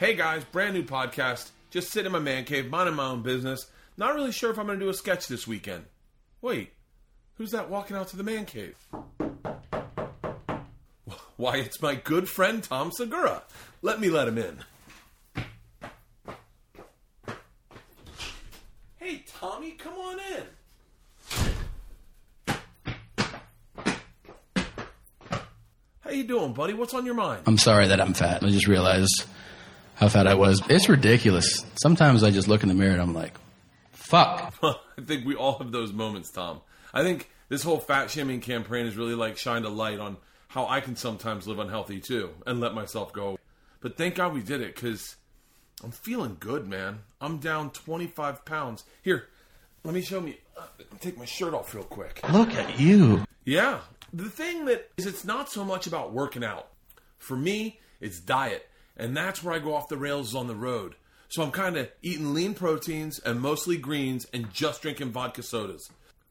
Hey guys, brand new podcast. Just sitting in my man cave, minding my own business. Not really sure if I'm going to do a sketch this weekend. Wait, who's that walking out to the man cave? Why, it's my good friend Tom Segura. Let me let him in. Hey, Tommy, come on in. How you doing, buddy? What's on your mind? I'm sorry that I'm fat. I just realized how fat I was. It's ridiculous. Sometimes I just look in the mirror and I'm like, fuck. I think we all have those moments, Tom. I think this whole fat shaming campaign has really like shined a light on how I can sometimes live unhealthy too and let myself go. But thank God we did it because I'm feeling good, man. I'm down 25 pounds. Here, let me show me. Uh, take my shirt off real quick. Look at you. Yeah. The thing that is, it's not so much about working out. For me, it's diet. And that's where I go off the rails on the road. So I'm kind of eating lean proteins and mostly greens and just drinking vodka sodas.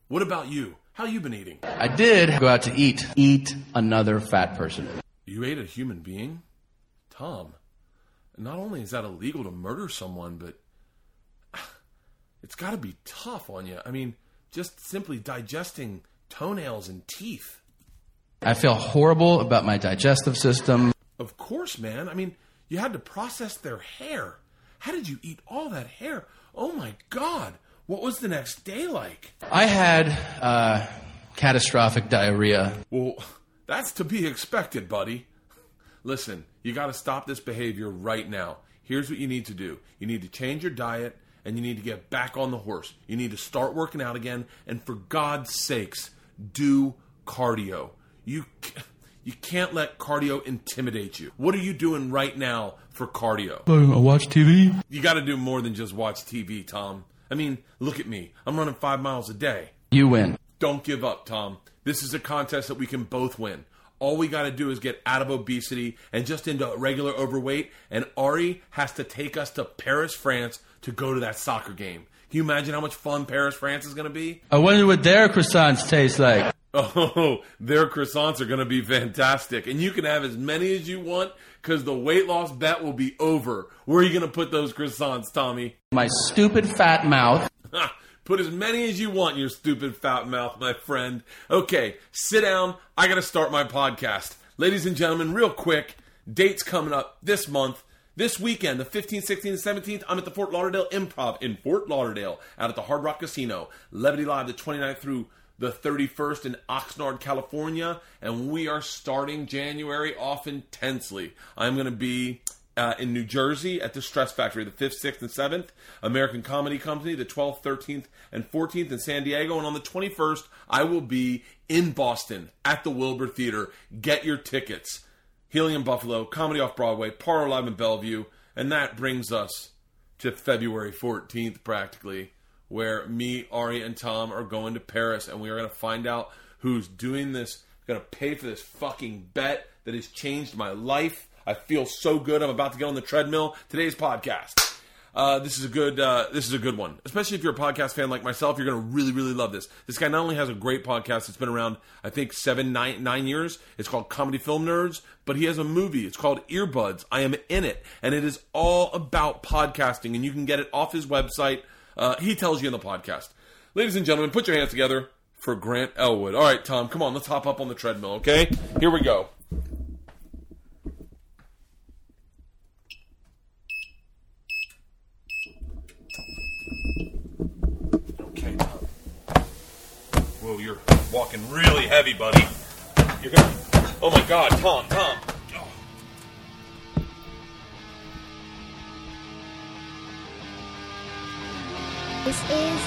What about you? How you been eating? I did go out to eat. Eat another fat person. You ate a human being? Tom, not only is that illegal to murder someone, but it's got to be tough on you. I mean, just simply digesting toenails and teeth. I feel horrible about my digestive system. Of course, man. I mean, you had to process their hair. How did you eat all that hair? Oh my God. What was the next day like? I had uh, catastrophic diarrhea. Well, that's to be expected, buddy. Listen, you got to stop this behavior right now. Here's what you need to do you need to change your diet and you need to get back on the horse. You need to start working out again. And for God's sakes, do cardio. You. You can't let cardio intimidate you. What are you doing right now for cardio? I watch TV. You got to do more than just watch TV, Tom. I mean, look at me. I'm running five miles a day. You win. Don't give up, Tom. This is a contest that we can both win. All we got to do is get out of obesity and just into regular overweight. And Ari has to take us to Paris, France to go to that soccer game. Can you imagine how much fun Paris, France is going to be? I wonder what their croissants taste like. Oh, their croissants are going to be fantastic. And you can have as many as you want because the weight loss bet will be over. Where are you going to put those croissants, Tommy? My stupid fat mouth. Put as many as you want your stupid fat mouth, my friend. Okay, sit down. I got to start my podcast. Ladies and gentlemen, real quick, dates coming up this month. This weekend, the 15th, 16th, and 17th, I'm at the Fort Lauderdale Improv in Fort Lauderdale, out at the Hard Rock Casino. Levity Live the 29th through the 31st in Oxnard, California, and we are starting January off intensely. I'm going to be uh, in New Jersey at the Stress Factory the 5th, 6th, and 7th. American Comedy Company the 12th, 13th, and 14th in San Diego. And on the 21st, I will be in Boston at the Wilbur Theater. Get your tickets. Helium Buffalo, Comedy Off Broadway, Parlor Live in Bellevue. And that brings us to February 14th, practically where me, Ari, and Tom are going to Paris, and we are going to find out who's doing this, going to pay for this fucking bet that has changed my life. I feel so good. I'm about to get on the treadmill. Today's podcast. Uh, this is a good. Uh, this is a good one, especially if you're a podcast fan like myself. You're going to really, really love this. This guy not only has a great podcast. It's been around, I think, seven, nine, nine years. It's called Comedy Film Nerds, but he has a movie. It's called Earbuds. I am in it, and it is all about podcasting, and you can get it off his website. Uh, he tells you in the podcast. Ladies and gentlemen, put your hands together for Graham Elwood. All right, Tom, come on, let's hop up on the treadmill, okay? Here we go. Okay, Tom. Whoa, you're walking really heavy, buddy. You're gonna. Oh my God, Tom, Tom. This is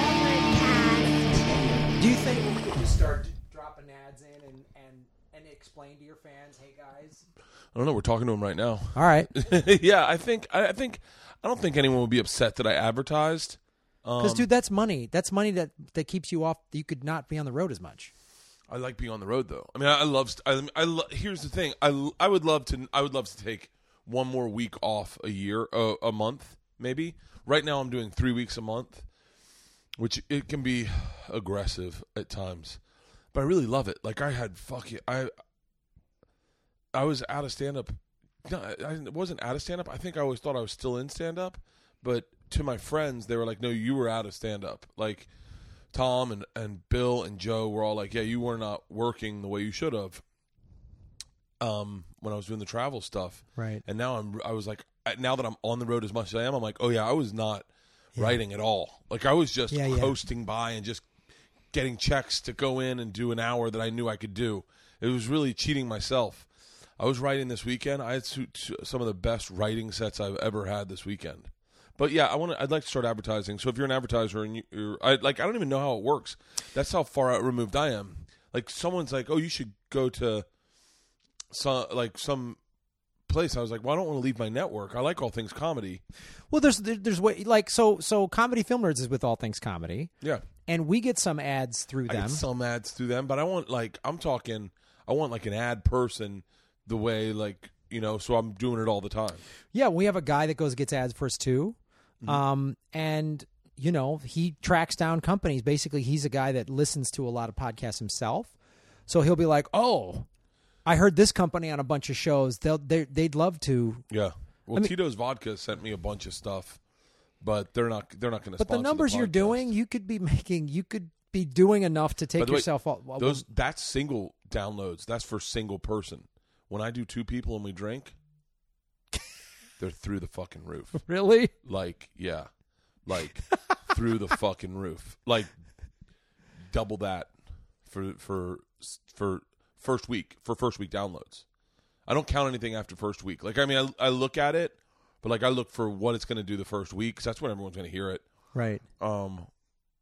Overcast. Do you think we could just start dropping ads in and, and, and explain to your fans, hey guys? I don't know. We're talking to them right now. All right. yeah, I think. I, I think. I don't think anyone would be upset that I advertised. Because, Um, dude, that's money. That's money that, that keeps you off. You could not be on the road as much. I like being on the road though. I mean, I, I love. st- I, I lo- here's the thing. I, I would love to. I would love to take one more week off a year, uh, a month, maybe. Right now, I'm doing three weeks a month, which it can be aggressive at times, but I really love it. Like I had fucking. I I was out of stand up no, I wasn't out of stand up. I think I always thought I was still in stand up, but to my friends, they were like, "No, you were out of stand up." Like Tom and and Bill and Joe were all like, "Yeah, you were not working the way you should have." Um, when I was doing the travel stuff, Right. And now I'm, I was like, now that I'm on the road as much as I am, I'm like, oh yeah, I was not writing at all. Like I was just Yeah, yeah. coasting by and just getting checks to go in and do an hour that I knew I could do. It was really cheating myself. I was writing this weekend. I had some of the best writing sets I've ever had this weekend. But yeah, I want to. I'd like to start advertising. So if you're an advertiser and you, you're, I like, I don't even know how it works. That's how far out removed I am. Like someone's like, oh, you should go to some like some place. I was like, well, I don't want to leave my network. I like all things comedy. Well, there's there's way like so so comedy film nerds is with all things comedy, Yeah, and we get some ads through I them. get some ads through them, but I want like I'm talking. I want like an ad person, the way like you know. So I'm doing it all the time. Yeah, we have a guy that goes gets ads for us too. Mm-hmm. Um, and you know, he tracks down companies. Basically, he's a guy that listens to a lot of podcasts himself. So he'll be like, "Oh, I heard this company on a bunch of shows. They'll they they'd love to." Yeah. Well, I mean- Tito's Vodka sent me a bunch of stuff, but they're not. They're not going to. But the numbers you're doing, you could be making. You could be doing enough to take the way, yourself off. well, those that's single downloads. That's for single person. When I do two people and we drink, they're through the fucking roof. really? Like yeah, like through the fucking roof. Like double that for for for first week for first week downloads. I don't count anything after first week. Like I mean, I, I look at it, but like I look for what it's going to do the first week because that's when everyone's going to hear it. Right. Um,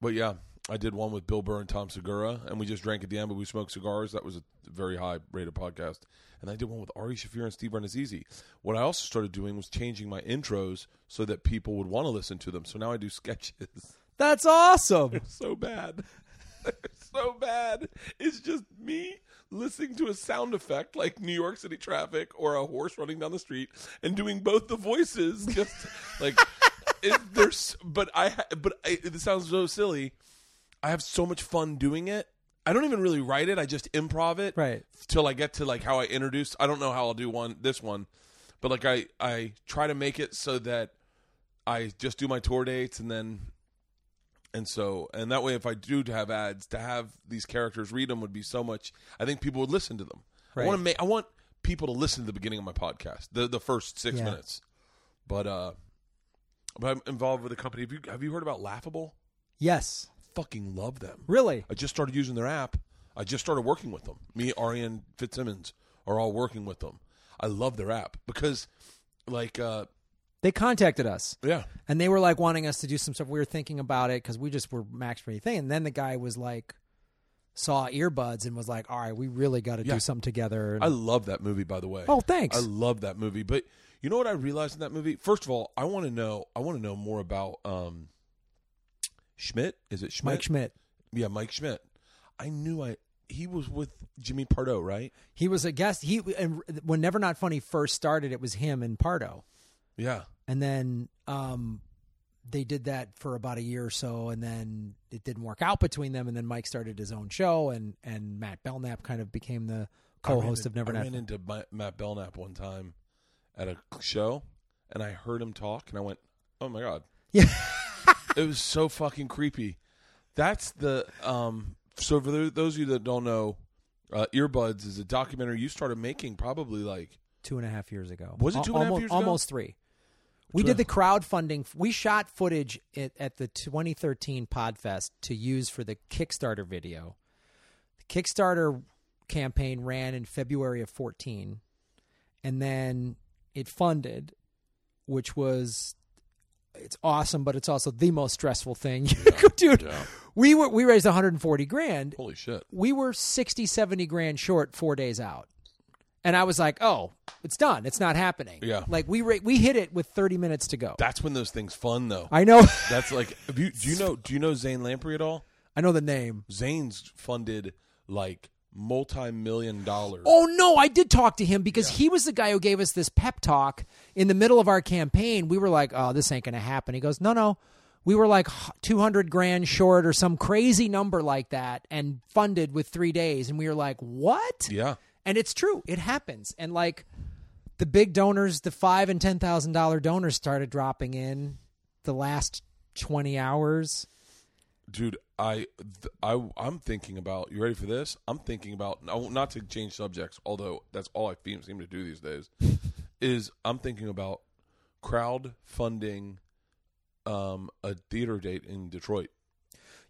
but yeah, I did one with Bill Burr and Tom Segura, and we just drank at the end, but we smoked cigars. That was a very high rated podcast. And I did one with Ari Shaffir and Steve Rannazzisi. What I also started doing was changing my intros so that people would want to listen to them. So now I do sketches. That's awesome. so bad. so bad. It's just me listening to a sound effect like New York City traffic or a horse running down the street and doing both the voices just like it, there's but I but I, it sounds so silly. I have so much fun doing it. I don't even really write it. I just improv it Right. till I get to like how I introduce. I don't know how I'll do one this one, but like I I try to make it so that I just do my tour dates and then and so and that way if I do to have ads to have these characters read them would be so much. I think people would listen to them. I want to make I want people to listen to the beginning of my podcast, the the first six Yeah. minutes. But uh, but I'm involved with a company. Have you have you heard about Laughable? Yes. Fucking love them. Really? I just started using their app. I just started working with them. Me, Ari, and Fitzsimmons are all working with them. I love their app because, like, uh, They contacted us. yeah, and they were like wanting us to do some stuff. We were thinking about it because we just were max for anything. And then the guy was like, saw earbuds and was like, "All right, we really got to Yeah. do something together." And, I love that movie. By the way, oh, thanks. I love that movie. But you know what I realized in that movie? First of all, I want to know. I want to know more about um, Schmidt. Is it Schmidt? Mike Schmidt. Yeah, Mike Schmidt. I knew I. He was with Jimmy Pardo, right? He was a guest. He and when Never Not Funny first started, it was him and Pardo, Yeah. and then um, they did that for about a year or so, and then it didn't work out between them. And then Mike started his own show, and and Matt Belknap kind of became the co-host of Never I ran into Ma- Matt Belknap one time at a show, and I heard him talk, and I went, "Oh my god!" Yeah. it was so fucking creepy. That's the um. So for tho- those of you that don't know, uh, Earbuds is a documentary you started making probably like two and a half years ago. Was it Al- two and a half years ago? Almost three. We did the crowdfunding. We shot footage at, at the 2013 Podfest to use for the Kickstarter video. The Kickstarter campaign ran in February of 14, and then it funded, which was it's awesome, but it's also the most stressful thing. Dude, Yeah. we were we raised 140 grand holy shit. we were 60 70 grand short four days out and i was like oh it's done. It's not happening. Yeah. like we ra- we hit it with 30 minutes to go. That's when those things fun though. i know. That's like you, do you know do you know Zane Lamprey at all? i know the name. Zane's funded like multi-million dollars. oh no i did talk to him because he was the guy who gave us this pep talk in the middle of our campaign. We were like oh this ain't gonna happen. He goes no no. We were like 200 grand short or some crazy number like that and funded with three days. And we were like what? Yeah. And it's true. It happens. And like the big donors, the five and ten thousand dollar donors started dropping in the last twenty hours. dude i i i'm thinking about you ready for this? I'm thinking about not to change subjects although that's all i seem, seem to do these days is i'm thinking about crowdfunding um a theater date in detroit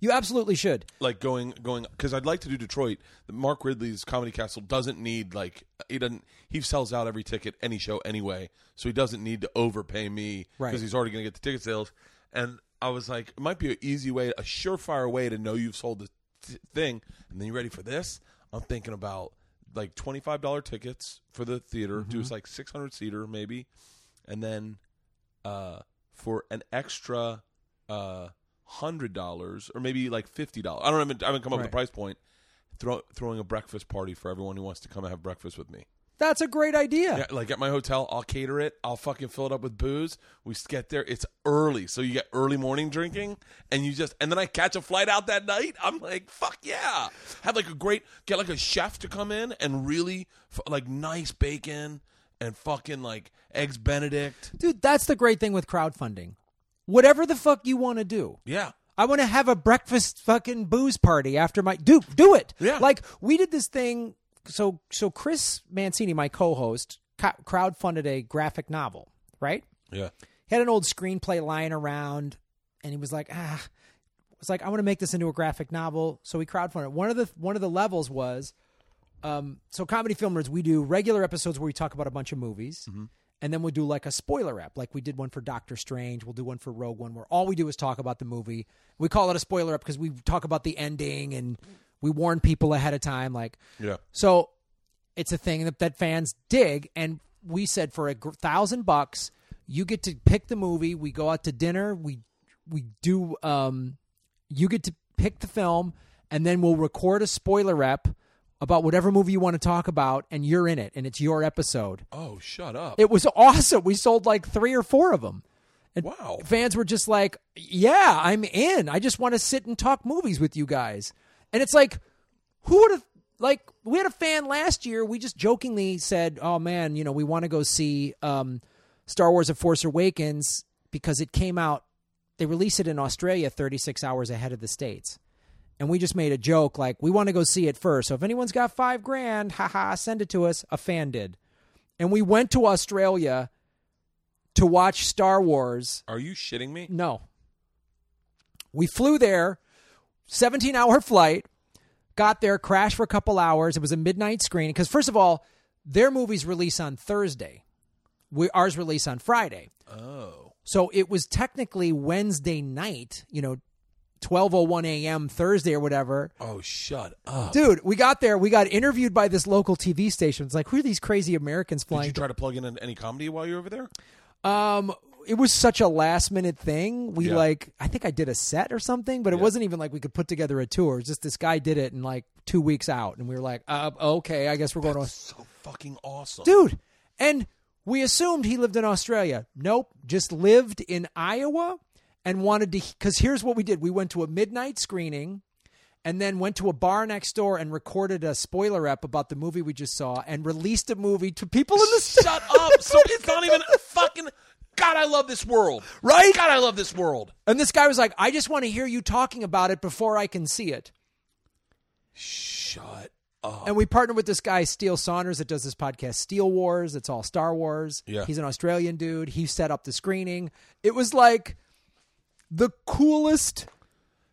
You absolutely should. like going going because I'd like to do Detroit. Mark Ridley's Comedy Castle doesn't need like he doesn't he sells out every ticket any show anyway, so he doesn't need to overpay me because Right. he's already going to get the ticket sales. And I was like, it might be an easy way, a surefire way to know you've sold the t- thing. And then you're ready for this? I'm thinking about like twenty five dollar tickets for the theater. Do it's like six hundred seater maybe, and then uh, for an extra uh, hundred dollars or maybe like fifty dollars. I don't even I haven't come up with a price point. Throw, throwing a breakfast party for everyone who wants to come and have breakfast with me. That's a great idea. Yeah, like at my hotel, I'll cater it. I'll fucking fill it up with booze. We get there. It's early, so you get early morning drinking, and you just and then I catch a flight out that night. I'm like, fuck yeah! Have like a great get like a chef to come in and really like nice bacon and fucking like eggs Benedict. Dude, that's the great thing with crowdfunding. Whatever the fuck you want to do. Yeah, I want to have a breakfast fucking booze party after my do do it. Yeah. Like we did this thing. So so Chris Mancini, my co-host, ca- crowdfunded a graphic novel. Right. yeah. He had an old screenplay lying around, and he was like, ah, was like, I want to make this into a graphic novel. So we crowdfunded. it. One of the one of the levels was, um, so comedy film nerds, we do regular episodes where we talk about a bunch of movies, and then we'll do like a spoiler app, Like we did one for Doctor Strange. We'll do one for Rogue One, where all we do is talk about the movie. We call it a spoiler app because we talk about the ending and we warn people ahead of time. Like, Yeah. so it's a thing that, that fans dig, and we said for a thousand bucks, you get to pick the movie. We go out to dinner. We we do. Um, you get to pick the film, and then we'll record a spoiler rep about whatever movie you want to talk about, and you're in it, and it's your episode. Oh, shut up. It was awesome. We sold like three or four of them. And Wow. Fans were just like, "Yeah, I'm in. I just want to sit and talk movies with you guys." And it's like, who would have like we had a fan last year, we just jokingly said, "Oh man, you know, we want to go see um, Star Wars: A Force Awakens because it came out they released it in Australia 36 hours ahead of the states." And we just made a joke like, "We want to go see it first. So if anyone's got 5 grand, haha, send it to us." A fan did. And we went to Australia to watch Star Wars Are you shitting me? no. We flew there, 17 hour flight, got there, crashed for a couple hours. It was a midnight screening because, first of all, their movies release on Thursday. We, ours release on Friday. Oh. So it was technically Wednesday night, you know, 12:01 a.m. Thursday or whatever. Oh, shut up. Dude, we got there. We got interviewed by this local TV station. It's like, who are these crazy Americans Did flying? you try to plug in any comedy while you were over there? Um, it was such a last minute thing. We Yeah. like, I think I did a set or something, but it Yeah. wasn't even like we could put together a tour. It was just this guy did it in like two weeks out, and we were like, uh, okay, I guess we're going to, So fucking awesome. dude. And we assumed he lived in Australia. Nope, just lived in Iowa and wanted to. Because here's what we did: we went to a midnight screening. And then went to a bar next door and recorded a spoiler ep about the movie we just saw and released a movie to people in the Shut up. So it's not even fucking. God, I love this world. Right? God, I love this world. And this guy was like, I just want to hear you talking about it before I can see it. Shut up. And we partnered with this guy, Steele Saunders, that does this podcast, Steel Wars. It's all Star Wars. Yeah. He's an Australian dude. He set up the screening. It was like the coolest,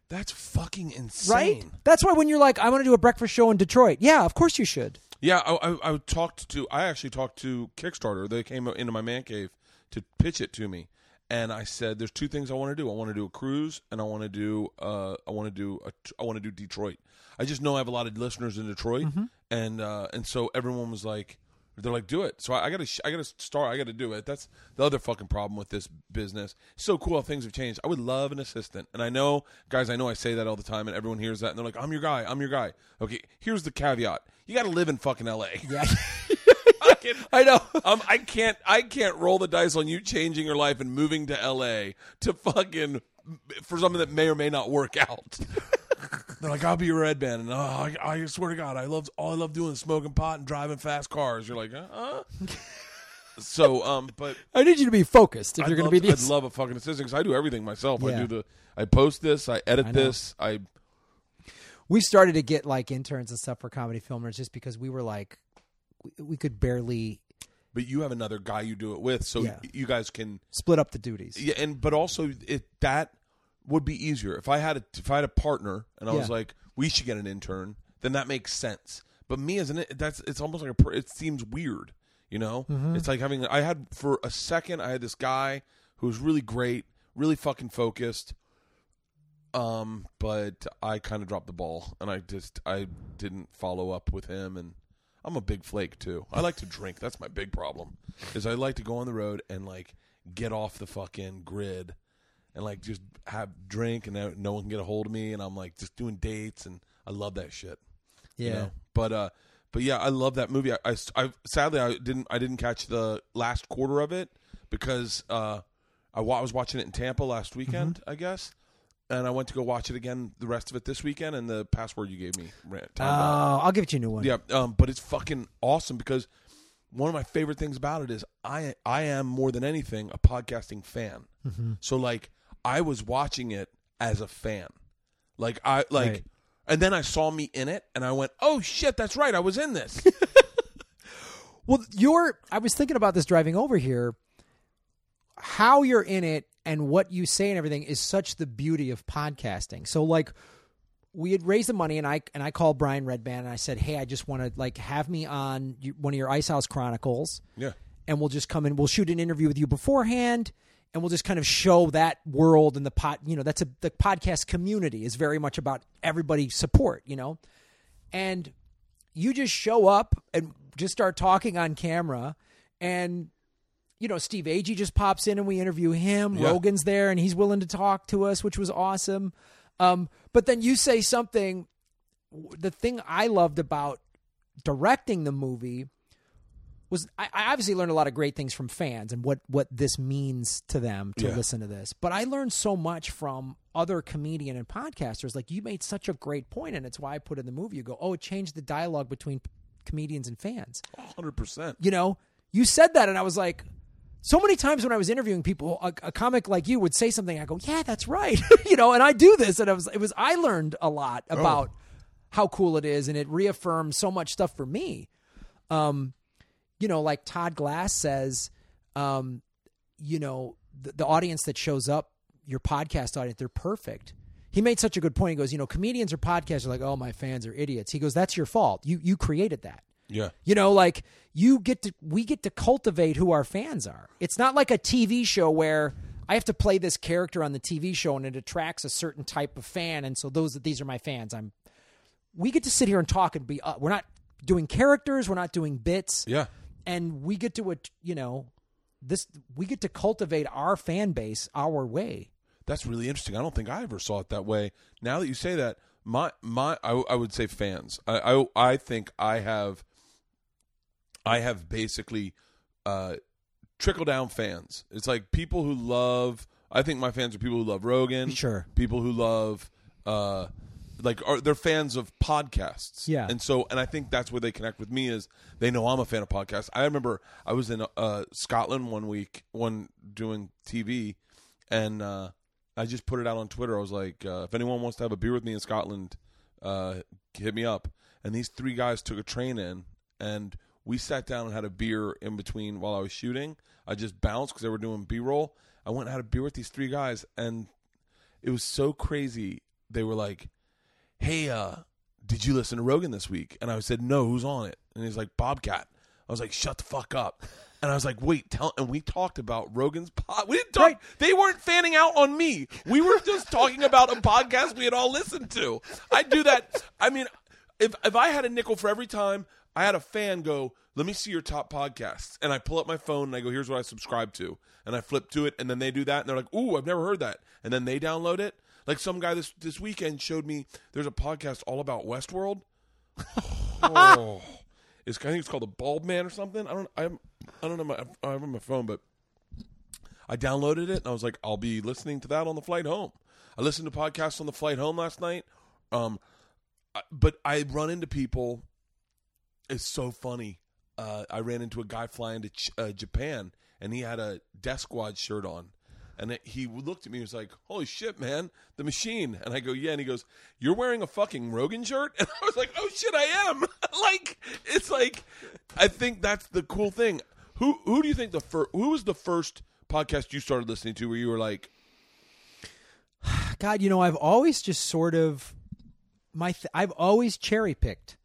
That's fucking insane. right? That's why when you're like, I want to do a breakfast show in Detroit. Yeah, of course you should. Yeah, I, I, I talked to. I actually talked to Kickstarter. They came into my man cave to pitch it to me, and I said, "There's two things I want to do. I want to do a cruise, and I want to do. Uh, I want to do. A, I want to do Detroit. I just know I have a lot of listeners in Detroit, and uh, and so everyone was like, they're like, do it. So I, I gotta, sh- I gotta start. I gotta do it. That's the other fucking problem with this business. So cool how things have changed. I would love an assistant, and I know, guys, I know I say that all the time, and everyone hears that, and they're like, I'm your guy. I'm your guy. Okay, here's the caveat. You got to live in fucking L.A. Yeah. I, can, I know. um, I can't. I can't roll the dice on you changing your life and moving to L.A. to fucking for something that may or may not work out. They're like, I'll be your Redband, and oh, I, I swear to God, I love all I love doing is smoking pot and driving fast cars. You're like, uh, so um, but I need you to be focused if I'd you're going love- to be the. I'd love a fucking assistant because I do everything myself. I Yeah. do the, I post this, I edit I know. this, I we started to get like interns and stuff for comedy film nerds just because we were like, we, we could barely But you have another guy you do it with, so Yeah. you guys can. split up the duties. Yeah, and but also it that would be easier if I had a if I had a partner and I was Yeah. like, we should get an intern. Then that makes sense. But me as an that's it's almost like a per- it seems weird, you know. Mm-hmm. It's like having I had for a second I had this guy who was really great, really fucking focused. Um, but I kind of dropped the ball, and I just I didn't follow up with him, and I'm a big flake too. I like to drink. That's my big problem. Is I like to go on the road and like get off the fucking grid, and like just have drink, and no- one can get a hold of me, and I'm like just doing dates, and I love that shit. you Yeah. know? But uh, but yeah, I love that movie. I, I, I- sadly I didn't I didn't catch the last quarter of it because uh, I, I was watching it in Tampa last weekend, Mm-hmm. I guess, and I went to go watch it again the rest of it this weekend, and the password you gave me ran Oh, out. I'll give it you a new one. Yeah, um, but it's fucking awesome because one of my favorite things about it is I I am more than anything a podcasting fan. Mm-hmm. So like I was watching it as a fan, like I like, Right. and then I saw me in it, and I went, oh shit, that's right, I was in this. Well, you're. I was thinking about this driving over here. How you're in it and what you say and everything is such the beauty of podcasting. So, like, we had raised the money, and I and I called Brian Redband and I said, "Hey, I just want to like have me on one of your Ice House Chronicles, yeah, and we'll just come in. We'll shoot an interview with you beforehand." And we'll just kind of show that world and the pot you know, that's a the podcast community is very much about everybody support, you know, and you just show up and just start talking on camera and you know steve agee just pops in and we interview him. Yeah. rogan's there and he's willing to talk to us which was awesome. Um, but then you say something the thing i loved about directing the movie was I, I obviously learned a lot of great things from fans and what what this means to them to Yeah. listen to this. But I learned so much from other comedian and podcasters. Like you made such a great point, and it's why I put in the movie. You go, oh, it changed the dialogue between comedians and fans. hundred percent. You know, you said that, and I was like. So many times when I was interviewing people, a, a comic like you would say something. I go, "Yeah, that's right," you know. And I do this, and I was, it was, I learned a lot about how cool it is, and it reaffirmed so much stuff for me um, you know, like Todd Glass says, um, you know, the, the audience that shows up, your podcast audience, they're perfect. He made such a good point. He goes, you know, comedians or podcasters are like, oh, my fans are idiots. He goes, that's your fault. You you created that. Yeah, You know, like you get to we get to cultivate who our fans are. It's not like a TV show where I have to play this character on the TV show and it attracts a certain type of fan, and so those these are my fans. I'm. We get to sit here and talk and be. Uh, we're not doing characters. We're not doing bits yeah. And we get to it you know this we get to cultivate our fan base our way That's really interesting. I don't think I ever saw it that way. Now that you say that, my my I, I would say fans. I, I I think I have I have basically uh trickle down fans. It's like people who love I think my fans are people who love Rogan. Sure. People who love uh like are they're fans of podcasts. Yeah. And so and I think that's where they connect with me is they know I'm a fan of podcasts. I remember I was in uh Scotland one week one doing TV and uh I just put it out on Twitter. I was like, uh, if anyone wants to have a beer with me in Scotland, uh, hit me up. And these three guys took a train in, and we sat down and had a beer in between while I was shooting. I just bounced because they were doing B roll. I went and had a beer with these three guys, and it was so crazy. They were like, "Hey, uh, did you listen to Rogan this week?" And I said, "No, who's on it?" And he's like, "Bobcat." I was like, "Shut the fuck up." And I was like, "Wait, tell." And we talked about Rogan's pod. We didn't talk. Right. They weren't fanning out on me. We were just talking about a podcast we had all listened to. I do that. I mean, if if I had a nickel for every time I had a fan go, "Let me see your top podcasts," and I pull up my phone and I go, "Here's what I subscribe to," and I flip to it, and then they do that, and they're like, "Ooh, I've never heard that," and then they download it. Like some guy this this weekend showed me there's a podcast all about Westworld. oh, it's I think it's called the Bald Man or something. I don't I'm I don't know my I have on my phone, but I downloaded it and I was like, I'll be listening to that on the flight home. I listened to podcasts on the flight home last night. Um, but I run into people. It's so funny. uh, I ran into a guy flying to Ch- uh, Japan, and he had a Death Squad shirt on. And he looked at me. He was like, "Holy shit, man, the machine!" And I go, "Yeah." And he goes, "You're wearing a fucking Rogan shirt?" And I was like, "Oh shit, I am!" like, it's like, I think that's the cool thing. Who who do you think the first? Who was the first podcast you started listening to where you were like, God, you know, I've always just sort of my th- I've always cherry picked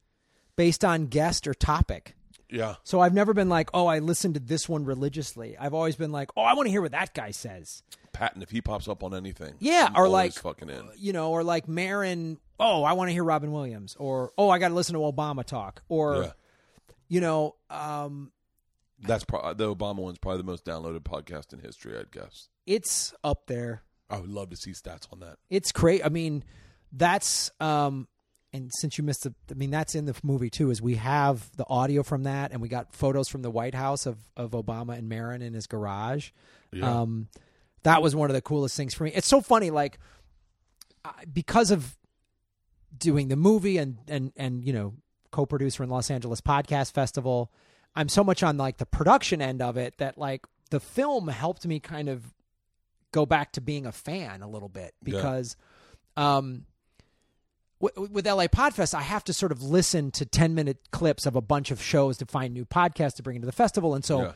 based on guest or topic. "Yeah, So I've never been like, oh, I listened to this one religiously. I've always been like, oh, I want to hear what that guy says. Patton"? If he pops up on anything, Yeah, I'm or like fucking in. you know, or like Marin. Oh, I want to hear Robin Williams, or oh, I got to listen to Obama talk, or Yeah. you know, um, That's pro- the Obama one's probably the most downloaded podcast in history, I'd guess. it's up there. I would love to see stats on that. It's great. I mean, that's um, and since you missed the, I mean, that's in the movie too. Is we have the audio from that, and we got photos from the White House of of Obama and Marin in his garage. Yeah. Um, that was one of the coolest things for me. It's so funny, like because of doing the movie and and and you know co-producer in Los Angeles Podcast Festival, I'm so much on like the production end of it that like the film helped me kind of go back to being a fan a little bit Yeah. because um w- with LA Podfest, I have to sort of listen to 10 minute clips of a bunch of shows to find new podcasts to bring into the festival. And so, Yeah.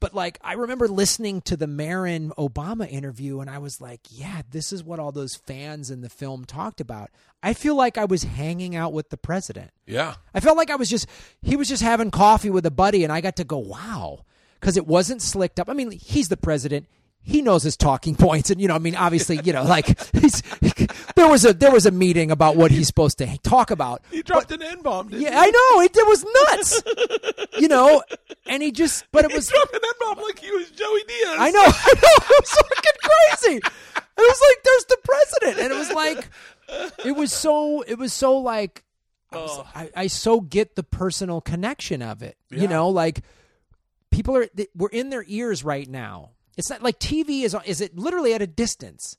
but like, I remember listening to the Marin Obama interview and I was like, yeah, this is what all those fans in the film talked about. I feel like I was hanging out with the president. Yeah. I felt like I was just he was just having coffee with a buddy, and I got to go wow because it wasn't slicked up. I mean, he's the president. He knows his talking points, and you know, I mean, obviously, you know, like he's there was a there was a meeting about what he's supposed to talk about. He dropped an N bomb, didn't Yeah, he? I know it, it was nuts, you know, and he just, but it He was dropped an N bomb like he was Joey Diaz. I know, I know. It was fucking crazy. It was like there's the president, and it was like it was so it was so like I, was- I, I so get the personal connection of it. Yeah. You know, like people are we're in their ears right now. It's not like TV is is it literally at a distance.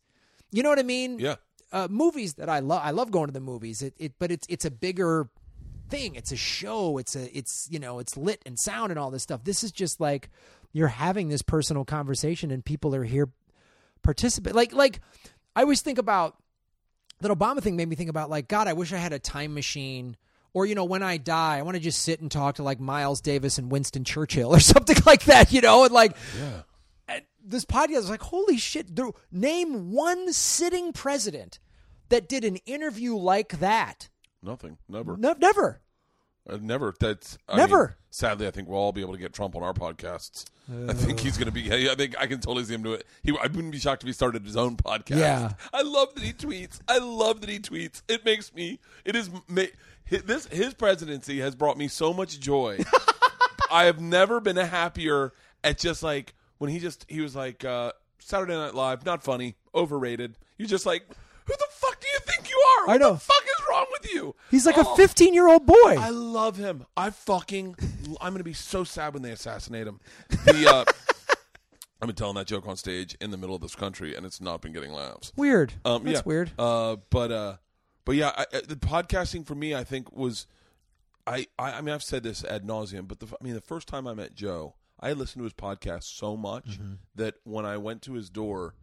You know what I mean? Yeah. Uh, movies that I love. I love going to the movies. It, it but it's it's a bigger thing. It's a show. It's a it's you know it's lit and sound and all this stuff. This is just like you're having this personal conversation and people are here participate. Like like I always think about that Obama thing made me think about like God, I wish I had a time machine. Or you know, when I die, I want to just sit and talk to like Miles Davis and Winston Churchill or something like that, you know, and like Yeah. This podcast is like, holy shit! There, name one sitting president that did an interview like that. Nothing. Never. No, never. Uh, never. That's I Never. mean, sadly, I think we'll all be able to get Trump on our podcasts. I think he's going to be. I think I can totally see him do it. He, I wouldn't be shocked if he started his own podcast. Yeah. I love that he tweets. I love that he tweets. It makes me. It is this. His presidency has brought me so much joy. I have never been happier at just like when he just he was like uh, Saturday Night Live, not funny, overrated. You're just like, who the fuck do you think you are? What I know. the fuck is wrong with you? He's like a Oh. 15 year old boy. I love him. I fucking. I'm gonna be so sad when they assassinate him. The uh, I've been telling that joke on stage in the middle of this country, and it's not been getting laughs. weird. Um, That's yeah. weird. Uh, but uh, but yeah, I, I- the podcasting for me, I think was, I, I, I mean, I've said this ad nauseum, but the, I mean, the first time I met Joe, I listened to his podcast so much that when I went to his door,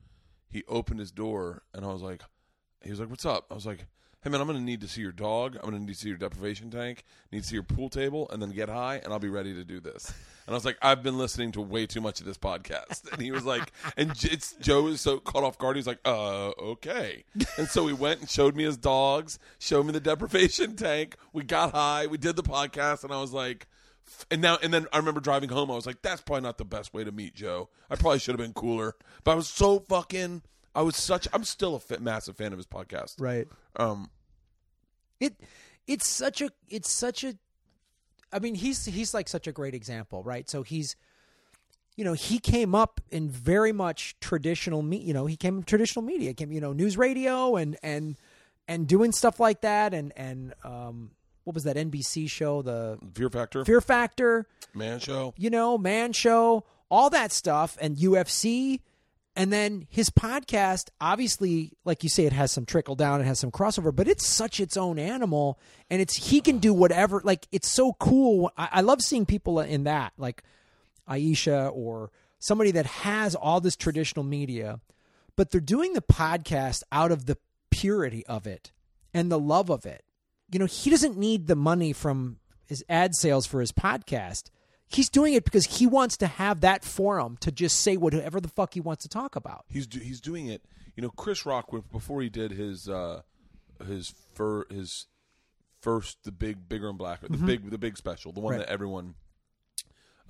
he opened his door, and I was like, he was like, "What's up?" I was like. Hey man, I'm gonna need to see your dog. I'm gonna need to see your deprivation tank. Need to see your pool table, and then get high, and I'll be ready to do this. And I was like, I've been listening to way too much of this podcast. And he was like, and it's Joe is so caught off guard. He's like, uh, okay. And so he went and showed me his dogs, showed me the deprivation tank. We got high. We did the podcast, and I was like, and now and then I remember driving home. I was like, that's probably not the best way to meet Joe. I probably should have been cooler. But I was so fucking. I was such. I'm still a fit, massive fan of his podcast. right. Um. It it's such a it's such a I mean he's he's like such a great example, right? So he's you know, he came up in very much traditional me you know, he came traditional media, came you know, news radio and and and doing stuff like that and and um what was that NBC show the Fear Factor, Fear Factor, Man Show. you know, Man Show, all that stuff and UFC And then his podcast, obviously, like you say, it has some trickle down, it has some crossover, but it's such its own animal, and it's he can do whatever. Like it's so cool. I, I love seeing people in that, like Aisha or somebody that has all this traditional media, but they're doing the podcast out of the purity of it and the love of it. You know, he doesn't need the money from his ad sales for his podcast. He's doing it because he wants to have that forum to just say whatever the fuck he wants to talk about. He's do, he's doing it. You know, Chris Rock before he did his uh, his fir- his first the big bigger and blacker the big the big special the one Mm-hmm. Right. that everyone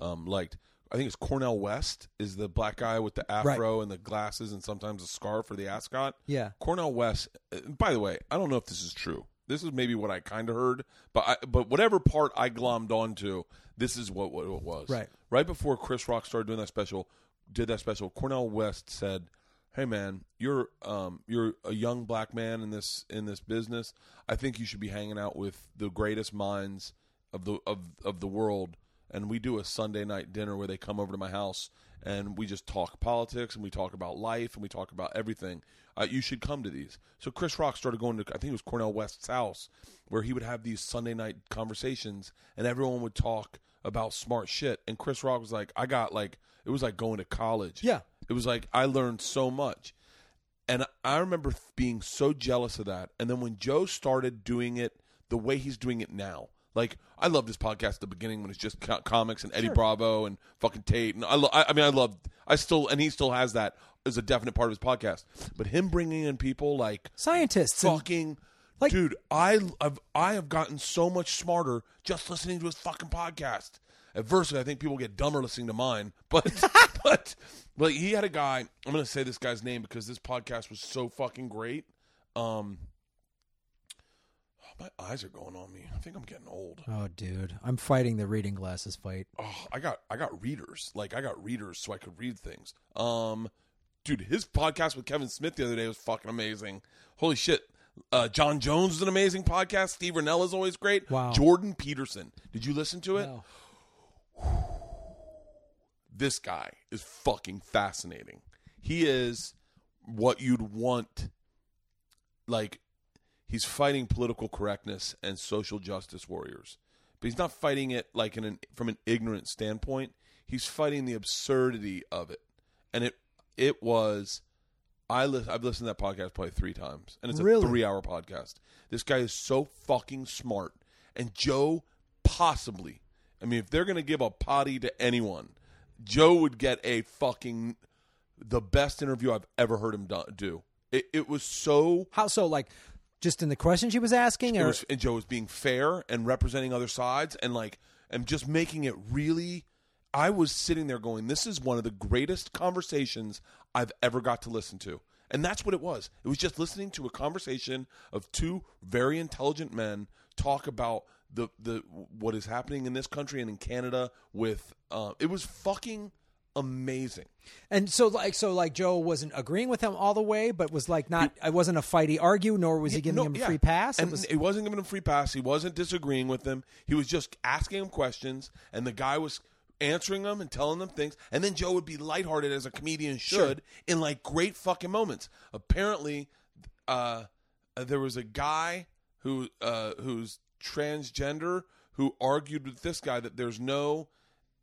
um, liked. I think it's Cornel West is the black guy with the afro and the glasses and sometimes a scarf for the ascot. Yeah. Cornel West. uh, By the way, I don't know if this is true. This is maybe what I kind of heard, but I, but whatever part I glommed onto, this is what, what it was. Right. Right before Chris Rock started doing that special, did that special. Cornel West said, "Hey man, you're um you're a young black man in this in this business. I think you should be hanging out with the greatest minds of the of of the world." And we do a Sunday night dinner where they come over to my house and we just talk politics and we talk about life and we talk about everything. Uh, you should come to these. So Chris Rock started going to I think it was Cornel West's house where he would have these Sunday night conversations and everyone would talk about smart shit. And Chris Rock was like, I got like it was like going to college. Yeah. It was like I learned so much. And I remember being so jealous of that. And then when Joe started doing it the way he's doing it now, like I love this podcast at the beginning when it's just co- comics and Eddie Bravo and fucking Tate. And I, lo- I, I mean, I love, I still, and he still has that as a definite part of his podcast. But him bringing in people like Scientists. and- fucking Like- dude i have i have gotten so much smarter just listening to his fucking podcast adversely i think people get dumber listening to mine but but but he had a guy i'm gonna say this guy's name because this podcast was so fucking great um my eyes are going on me i think i'm getting old oh, dude, I'm fighting the reading glasses fight. oh, I got I got readers. Like I got readers so I could read things. Um dude, his podcast with Kevin Smith the other day was fucking amazing. Holy shit. Uh, Jon Jones is an amazing podcast. Steve Rinella is always great. Wow. Jordan Peterson. Did you listen to it? No. This guy is fucking fascinating. He is what you'd want like he's fighting political correctness and social justice warriors. But he's not fighting it like in an from an ignorant standpoint. He's fighting the absurdity of it. And it it was I li- I've listened to that podcast probably 3 times and it's a Really? 3-hour podcast. This guy is so fucking smart and Joe possibly I mean if they're going to give a potty to anyone, Joe would get a fucking the best interview I've ever heard him do. do. It, it was so How so? Like, just in the questions she was asking, or was, and Joe was being fair and representing other sides and like and just making it really. I was sitting there going, "This is one of the greatest conversations I've ever got to listen to," and that's what it was. It was just listening to a conversation of two very intelligent men talk about the the what is happening in this country and in Canada. With uh, it was fucking amazing. and so like so like Joe wasn't agreeing with him all the way, but was like not. It wasn't a fighty argue, nor was he giving No, him a yeah. free pass. It And was he wasn't giving him a free pass. He wasn't disagreeing with him. He was just asking him questions, and the guy was answering them and telling them things. And then Joe would be lighthearted as a comedian should in like great fucking moments. Apparently, uh, there was a guy who uh, who's transgender who argued with this guy that there's no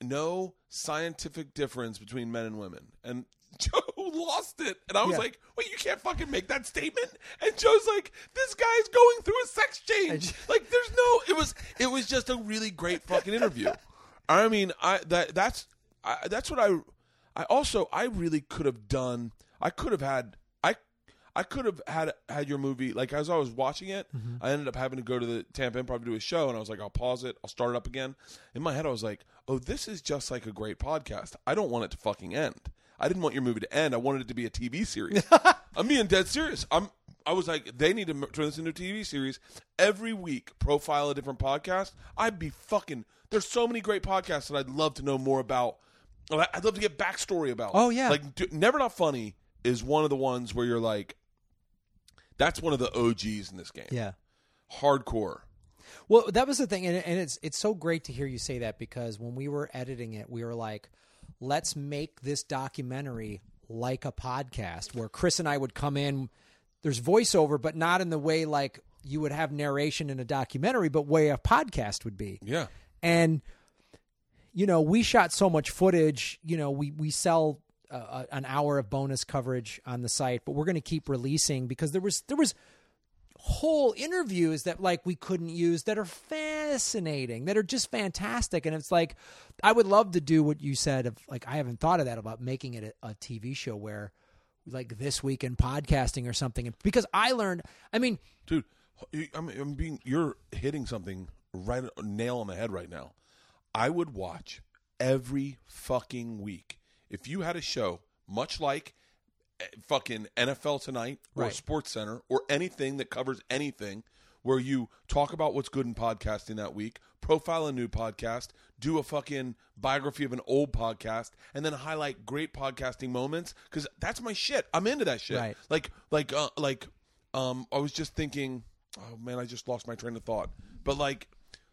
no scientific difference between men and women. And Joe lost it. And I was Yeah. like, wait, you can't fucking make that statement? And Joe's like, this guy's going through a sex change. like there's no it was it was just a really great fucking interview. I mean, I that that's I, that's what I I also I really could have done I could have had I could have had had your movie like as I was watching it. Mm-hmm. I ended up having to go to the Tampa Improv to do a show, and I was like, I'll pause it, I'll start it up again. In my head, I was like, Oh, this is just like a great podcast. I don't want it to fucking end. I didn't want your movie to end. I wanted it to be a TV series. I'm being dead serious. I'm. I was like, they need to turn this into a TV series every week. Profile a different podcast. I'd be fucking. There's so many great podcasts that I'd love to know more about. I'd love to get backstory about. Oh, yeah. like d- Never Not Funny is one of the ones where you're like, that's one of the OGs in this game. yeah. Hardcore. Well, that was the thing, and, and it's it's so great to hear you say that because when we were editing it, we were like, let's make this documentary like a podcast where Chris and I would come in. There's voiceover, but not in the way like you would have narration in a documentary, but way a podcast would be. Yeah. And you know, we shot so much footage. You know, we we sell uh, an hour of bonus coverage on the site, but we're going to keep releasing because there was there was whole interviews that like we couldn't use that are fascinating that are just fantastic. And it's like i would love to do what you said of like i haven't thought of that about making it a, a tv show where like this week in podcasting or something. Because i learned i mean dude i'm, I'm being you're hitting something right nail on the head right now. I would watch every fucking week if you had a show much like eh, fucking NFL Tonight or Right. Sports Center or anything that covers anything where you talk about what's good in podcasting that week, profile a new podcast, do a fucking biography of an old podcast, and then highlight great podcasting moments because that's my shit. I'm into that shit. Right. Like, like, uh, like, um, I was just thinking, oh man, I just lost my train of thought. But like,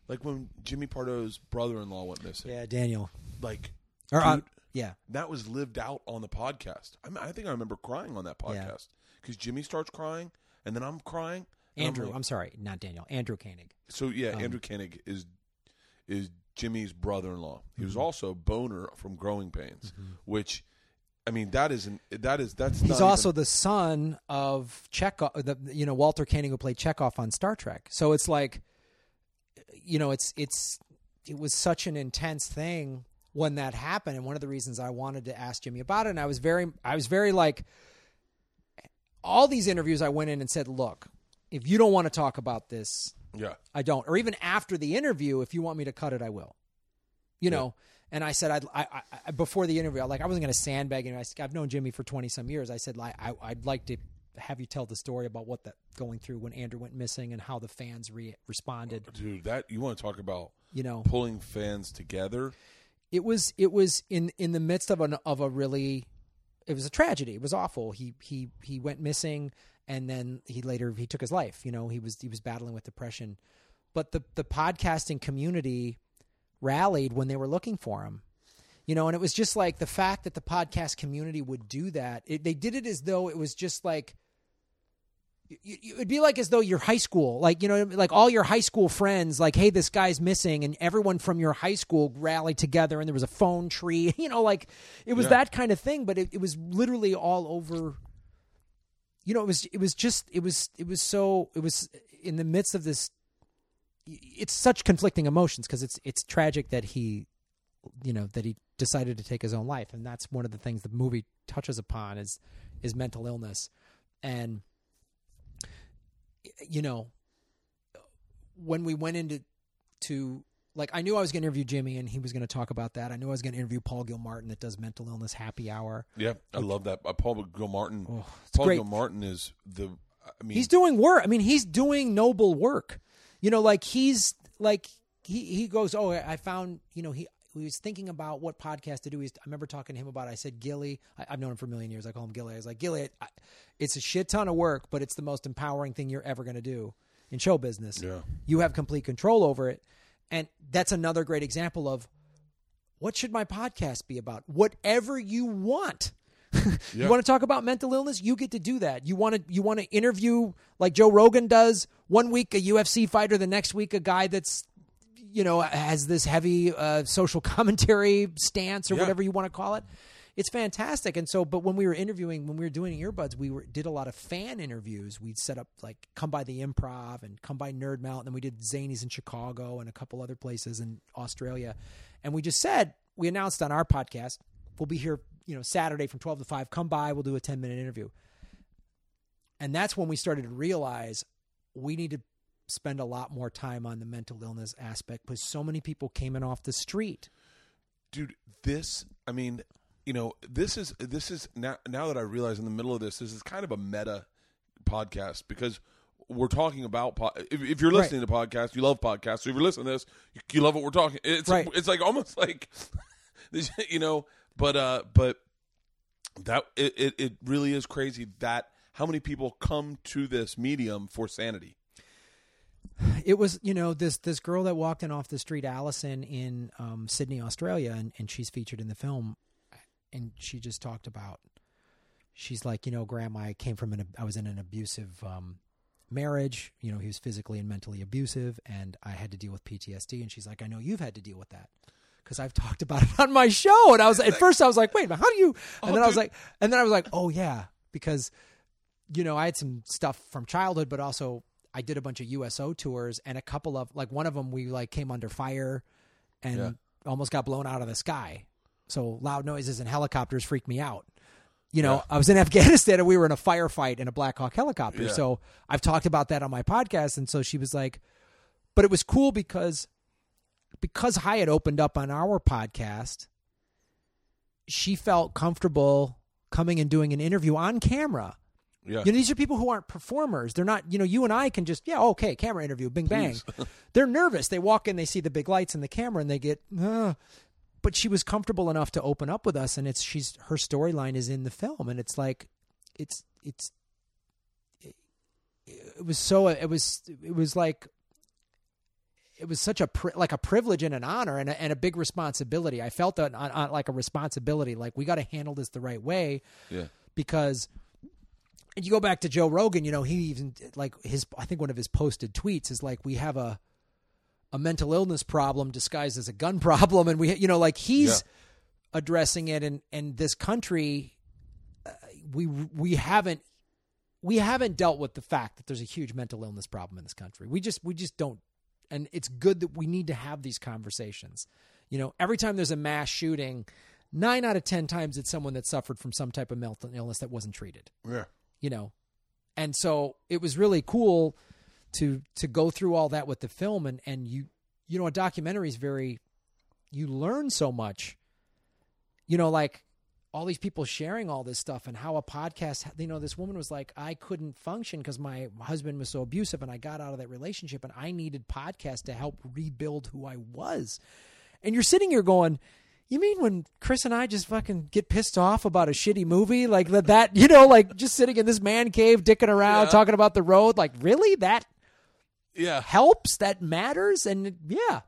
like when Jimmy Pardo's brother-in-law went missing, yeah daniel like, or uh, dude, yeah that was lived out on the podcast. I, mean, I think I remember crying on that podcast because Jimmy starts crying, and then I'm crying. and I'm andrew like- i'm sorry not daniel andrew koenig so yeah, Um, Andrew Koenig is is Jimmy's brother-in-law. He Mm-hmm. was also Boner from Growing Pains, which I mean that is an that is that's He's also even- the son of Chekov, the, you know, Walter Koenig who played Chekov on Star Trek. So it's like, you know, it's it's it was such an intense thing when that happened, and one of the reasons I wanted to ask Jimmy about it, and I was very, I was very like, all these interviews, I went in and said, look, if you don't want to talk about this, yeah I don't. Or even after the interview, if you want me to cut it, I will. You know. And I said, I'd, I, I, I before the interview, like I wasn't going to sandbag him. I, I've known Jimmy for twenty some years. I said, like, I, I'd like to have you tell the story about what that going through when Andrew went missing and how the fans re- responded. dude that you want to talk about You know, pulling fans together it was it was in in the midst of an of a really it was a tragedy. It was awful. He he he went missing and then he later he took his life. You know, he was he was battling with depression. But the the podcasting community rallied when they were looking for him. You know, and it was just like the fact that the podcast community would do that. It, they did it as though it was just like it would be like as though your high school, like you know, like all your high school friends, like, hey, this guy's missing, and everyone from your high school rallied together, and there was a phone tree, you know, like it was Yeah. that kind of thing. But it, it was literally all over. You know, it was it was just it was it was so it was in the midst of this. It's such conflicting emotions because it's it's tragic that he, you know, that he decided to take his own life, and that's one of the things the movie touches upon is is mental illness, and you know, when we went into to like I knew I was going to interview Jimmy and he was going to talk about that. I knew I was going to interview Paul Gilmartin that does mental illness happy hour. yeah I love that uh, Paul Gilmartin Oh, Paul great. Gilmartin is the I mean He's doing work. I mean, he's doing noble work. You know, like he's like he he goes, "Oh, I found, you know, he he was thinking about what podcast to do. He's, I remember talking to him about. It. I said, Gilly, I, I've known him for a million years. I call him Gilly. I was like, Gilly, I, it's a shit ton of work, but it's the most empowering thing you're ever going to do in show business. Yeah. You have complete control over it, and that's another great example of what should my podcast be about? Whatever you want. Yeah. You want to talk about mental illness? You get to do that. You want to you want to interview like Joe Rogan does one week a UFC fighter, the next week a guy that's you know has this heavy uh, social commentary stance or Yeah. whatever you want to call it. It's fantastic. And so, but when we were interviewing, when we were doing earbuds, we were did a lot of fan interviews. We'd set up like come by the Improv and come by Nerdmelt, and then we did Zanies in Chicago and a couple other places in Australia. And we just said we announced on our podcast we'll be here, you know, Saturday from twelve to five. Come by, we'll do a ten minute interview. And that's when we started to realize we need to spend a lot more time on the mental illness aspect because so many people came in off the street. dude this i mean you know this is this is now now that i realize in the middle of this this is kind of a meta podcast because we're talking about po- if, if you're Right. listening to podcasts you love podcasts so if you're listening to this you, you love what we're talking it's Right. it's like almost like you know but uh but that it it really is crazy that how many people come to this medium for sanity it was you know this this girl that walked in off the street allison in um, sydney australia and, and she's featured in the film and she just talked about she's like, you know, Graham, I came from an I was in an abusive um, marriage. You know, he was physically and mentally abusive, and I had to deal with PTSD. And she's like, I know you've had to deal with that because I've talked about it on my show. And I was at first I was like, wait, how do you? And Oh, then I was dude. like, and then I was like, oh yeah, because you know I had some stuff from childhood, but also I did a bunch of USO tours, and a couple of like one of them we like came under fire and Yeah. almost got blown out of the sky. So loud noises and helicopters freaked me out. You know, Yeah. I was in Afghanistan and we were in a firefight in a Black Hawk helicopter. Yeah. So I've talked about that on my podcast. And so she was like, but it was cool because because Hyatt opened up on our podcast, she felt comfortable coming and doing an interview on camera. Yeah. You know, these are people who aren't performers. They're not, you know, you and I can just, yeah, okay, camera interview, bing bang. They're nervous. They walk in, they see the big lights and the camera, and they get, uh. but she was comfortable enough to open up with us, and it's she's her storyline is in the film, and it's like, it's it's, it, it was so it was it was like. It was such a like a privilege and an honor and a, and a big responsibility. I felt that on, on like a responsibility. Like we got to handle this the right way yeah. because and you go back to Joe Rogan, you know, he even like his I think one of his posted tweets is like we have a a mental illness problem disguised as a gun problem and we you know like he's addressing it and and this country uh, we we haven't we haven't dealt with the fact that there's a huge mental illness problem in this country. We just we just don't and it's good that we need to have these conversations. You know, every time there's a mass shooting, 9 out of 10 times it's someone that suffered from some type of mental illness that wasn't treated Yeah. You know. And so it was really cool to to go through all that with the film and and you you know a documentary is very you learn so much. You know like all these people sharing all this stuff and how a podcast you know this woman was like i couldn't function because my husband was so abusive and i got out of that relationship and i needed podcasts to help rebuild who i was. And you're sitting here going you mean when Chris and I just fucking get pissed off about a shitty movie like that? You know, like just sitting in this man cave, dicking around, Yeah. talking about the road. Like, really? That Yeah. helps? That matters? And yeah,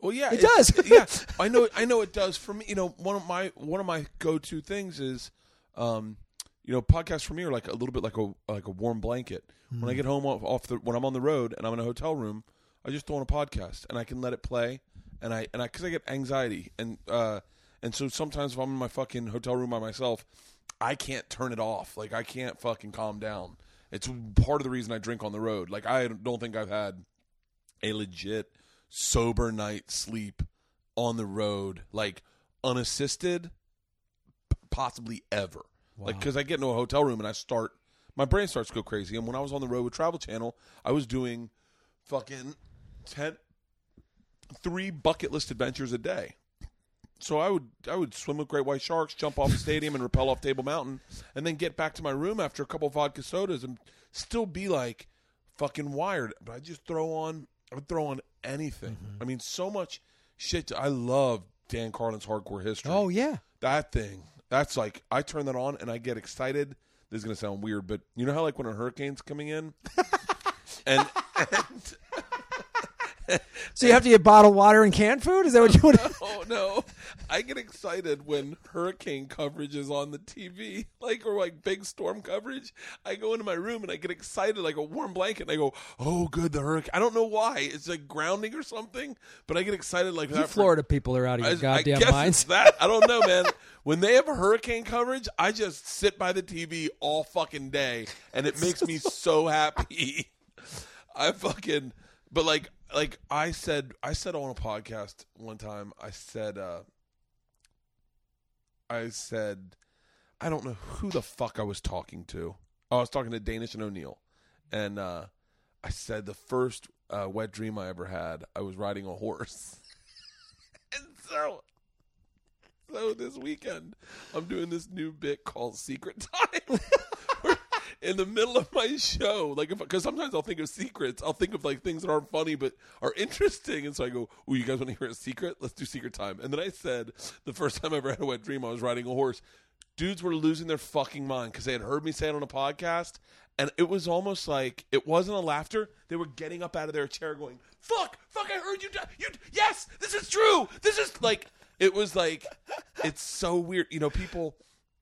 Well, yeah, It it's- does. yeah, I know. I know it does. For me, you know, one of my one of my go to things is, um, you know, podcasts for me are like a little bit like a like a warm blanket. When I get home off, off the when I'm on the road and I'm in a hotel room, I just throw on a podcast and I can let it play. And I and I because I get anxiety and uh and so sometimes if I'm in my fucking hotel room by myself, I can't turn it off. Like I can't fucking calm down. It's part of the reason I drink on the road. Like I don't think I've had a legit sober night sleep on the road, like unassisted, p- possibly ever. Like because I get into a hotel room and I start, my brain starts to go crazy. And when I was on the road with Travel Channel, I was doing fucking ten, three bucket list adventures a day. So I would I would swim with great white sharks, jump off the stadium, and rappel off Table Mountain, and then get back to my room after a couple of vodka sodas and still be like fucking wired. But I just throw on I would throw on anything. Mm-hmm. I mean, so much shit. I love Dan Carlin's Hardcore History. oh yeah, that thing. That's like I turn that on and I get excited. This is gonna sound weird, but you know how like when a hurricane's coming in, and, and so you have to get bottled water and canned food. Is that what you want? to oh no, I get excited when hurricane coverage is on the TV, like or like big storm coverage. I go into my room and I get excited like a warm blanket. and I go, "Oh, good, the hurricane." I don't know why. It's like grounding or something, but I get excited like You that. for- Florida people are out of your I goddamn guess minds. that. I don't know, man. when they have a hurricane coverage, I just sit by the TV all fucking day, and it makes me so happy. I fucking, but like, like I said, I said on a podcast one time, I said, uh I said, I don't know who the fuck I was talking to. I was talking to Danish and O'Neill, and uh I said the first uh, wet dream I ever had, I was riding a horse. and so, so this weekend, I'm doing this new bit called Secret Time. In the middle of my show, like, because sometimes I'll think of secrets, I'll think of like things that aren't funny but are interesting, and so I go, "Oh, you guys want to hear a secret? Let's do Secret Time." And then I said, the first time I ever had a wet dream, I was riding a horse. Dudes were losing their fucking mind because they had heard me say it on a podcast, and it was almost like it wasn't a laughter. They were getting up out of their chair, going, "Fuck, fuck! I heard you. You yes, this is true. This is like." It was like, it's so weird. You know, people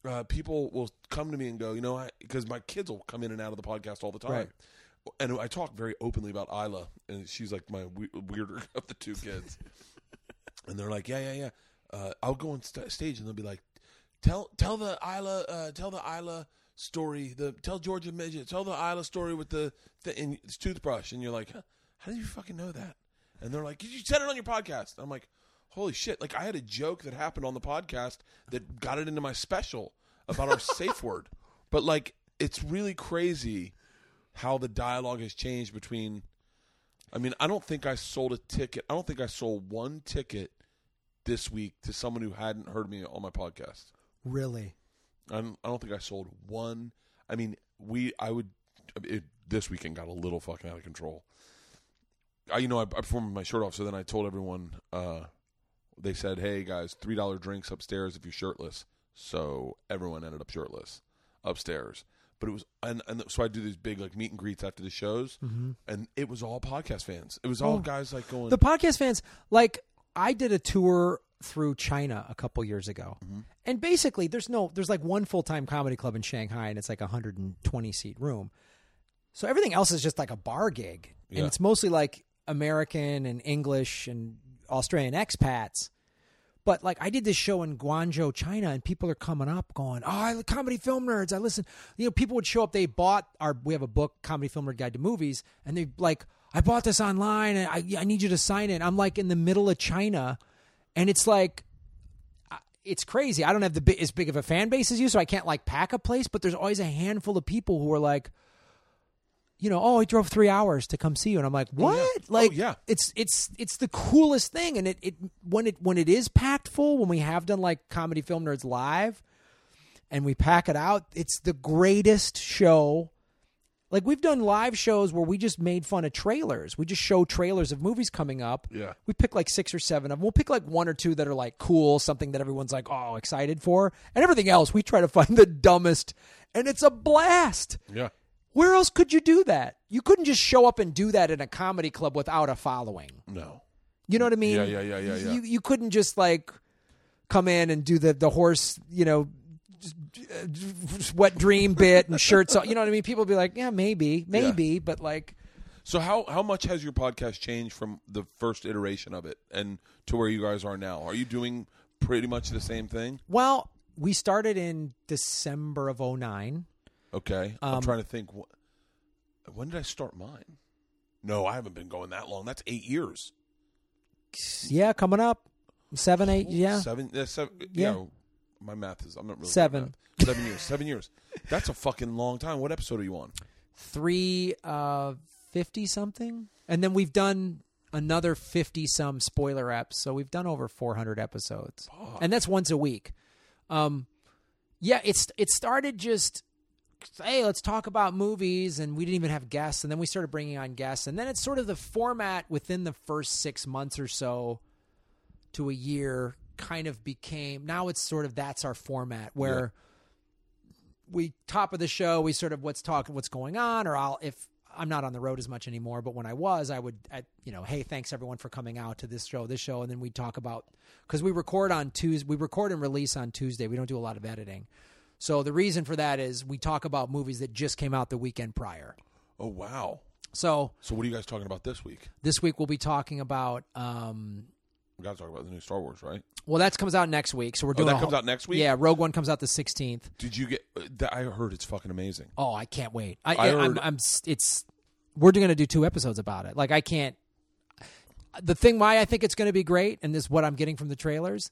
uh, people will come to me and go, you know, because my kids will come in and out of the podcast all the time. Right. And I talk very openly about Ila, and she's like my we- weirder of the two kids. and they're like, yeah, yeah, yeah. Uh, I'll go on st- stage, and they'll be like, tell tell the Ila, uh, tell the Ila story. The tell Georgia midget, tell the Ila story with the, the and it's toothbrush, and you're like, huh, how do you fucking know that? And they're like, you said it on your podcast. I'm like, holy shit! Like I had a joke that happened on the podcast that got it into my special about our safe word, but like it's really crazy how the dialogue has changed between. I mean, I don't think I sold a ticket. I don't think I sold one ticket this week to someone who hadn't heard me on my podcast. Really? I don't, I don't think I sold one. I mean, we I would it, this weekend got a little fucking out of control. I you know I, I performed my shirt off, so then I told everyone. Uh, they said, "Hey guys, three dollar drinks upstairs if you're shirtless." So everyone ended up shirtless upstairs. But it was and, and so I do these big like meet and greets after the shows, and it was all podcast fans. It was all Oh. guys like going. The podcast fans, like I did a tour through China a couple years ago, Mm-hmm. and basically there's no there's like one full time comedy club in Shanghai, and it's like a 120 seat room. So everything else is just like a bar gig, Yeah. and it's mostly like American and English and Australian expats. But like I did this show in Guangzhou, China, and people are coming up going, "Oh, I comedy film nerds. I listen." You know, people would show up. They bought our. We have a book, Comedy Film Nerd Guide to Movies, and they like, "I bought this online, and I I need you to sign it." I'm like in the middle of China, and it's like, it's crazy. I don't have the bi- as big of a fan base as you, so I can't like pack a place. But there's always a handful of people who are like, you know, oh, he drove three hours to come see you, and I'm like, oh, what? Oh, Like, yeah. it's it's it's the coolest thing, and it it when it when it is packed full, when we have done like comedy film nerds live, and we pack it out, it's the greatest show. Like we've done live shows where we just made fun of trailers. We just show trailers of movies coming up. Yeah. We pick like six or seven of them. We'll pick like one or two that are like cool, something that everyone's like, oh, excited for. And everything else, we try to find the dumbest. And it's a blast. yeah, Where else could you do that? You couldn't just show up and do that in a comedy club without a following. no, You know what I mean? Yeah, yeah, yeah, yeah, yeah. You you couldn't just like come in and do the the horse, you know, wet dream bit and shirts. You know what I mean? People would be like, yeah, maybe, maybe, but like, So how how much has your podcast changed from the first iteration of it and to where you guys are now? Are you doing pretty much the same thing? well, we started in December of 09. Okay, I'm Um, trying to think. wh- When did I start mine? No, I haven't been going that long. That's eight years. Yeah, coming up seven, eight. Yeah, seven. Yeah, seven. Yeah. Yeah, my math is. I'm not really Seven. Seven years. Seven years. That's a fucking long time. What episode are you on? three uh fifty something, and then we've done another fifty some spoiler apps. So we've done over four hundred episodes, and that's once a week. Um, yeah, it's it started just hey, let's talk about movies, and we didn't even have guests, and then we started bringing on guests, and then it's sort of the format within the first six months or so to a year kind of became now it's sort of that's our format where we top of the show we sort of what's talking what's going on or I'll if I'm not on the road as much anymore but when I was I would I, you know hey thanks everyone for coming out to this show this show and then we talk about cuz we record on Tuesday we record and release on Tuesday we don't do a lot of editing so the reason for that is we talk about movies that just came out the weekend prior Oh wow. so So what are you guys talking about this week? this week we'll be talking about um We got to talk about the new Star Wars, right? well that comes out next week so we're Oh, doing that comes whole- out next week. yeah Rogue One comes out the 16th Did you get? uh, I heard it's fucking amazing. Oh, I can't wait. I, I am I'm. It's. We're going to do two episodes about it. Like I can't. The thing why I think it's going to be great, and this is what I'm getting from the trailers.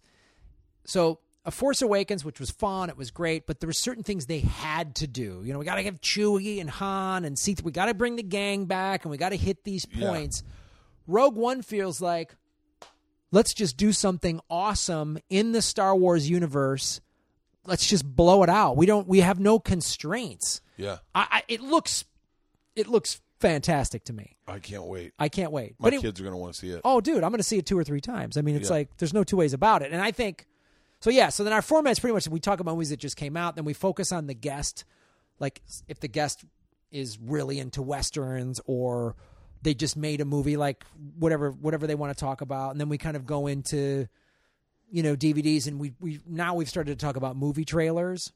So, A Force Awakens, which was fun, it was great, but there were certain things they had to do. You know, we got to have Chewie and Han and C. We got to bring the gang back, and we got to hit these Yeah. points. Rogue One feels like let's just do something awesome in the Star Wars universe. Let's just blow it out. We don't. We have no constraints. Yeah, I, I it looks it looks fantastic to me. I can't wait. I can't wait. My but it- kids are gonna want to see it. oh, dude, I'm going to see it two or three times. I mean, it's Yeah. like there's no two ways about it. And I think so. Yeah. So then our format's pretty much we talk about movies that just came out, then we focus on the guest, like if the guest is really into westerns or they just made a movie, like whatever whatever they want to talk about, and then we kind of go into you know DVDs, and we we now we've started to talk about movie trailers.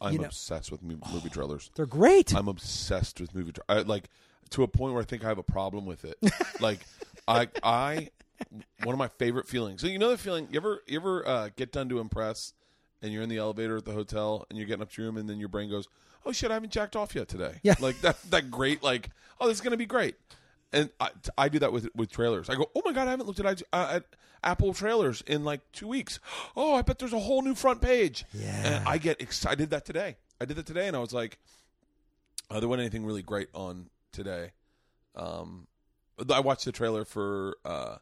I'm You know- obsessed with mo- movie trailers. They're great. I'm obsessed with movie. Tra- I, like to a point where I think I have a problem with it. like I I one of my favorite feelings. So you know the feeling you ever you ever uh, get done to impress and you're in the elevator at the hotel and you're getting up to your room and then your brain goes, "Oh shit, I haven't jacked off yet today." Yeah. Like that that great like, "Oh, this is going to be great." And I, I do that with with trailers. I go, "Oh my god, I haven't looked at uh, at Apple trailers in like 2 weeks. Oh, I bet there's a whole new front page." Yeah. And I get excited I did that today. I did that today and I was like, uh, there wasn't anything really great on today. Um, I watched the trailer for uh,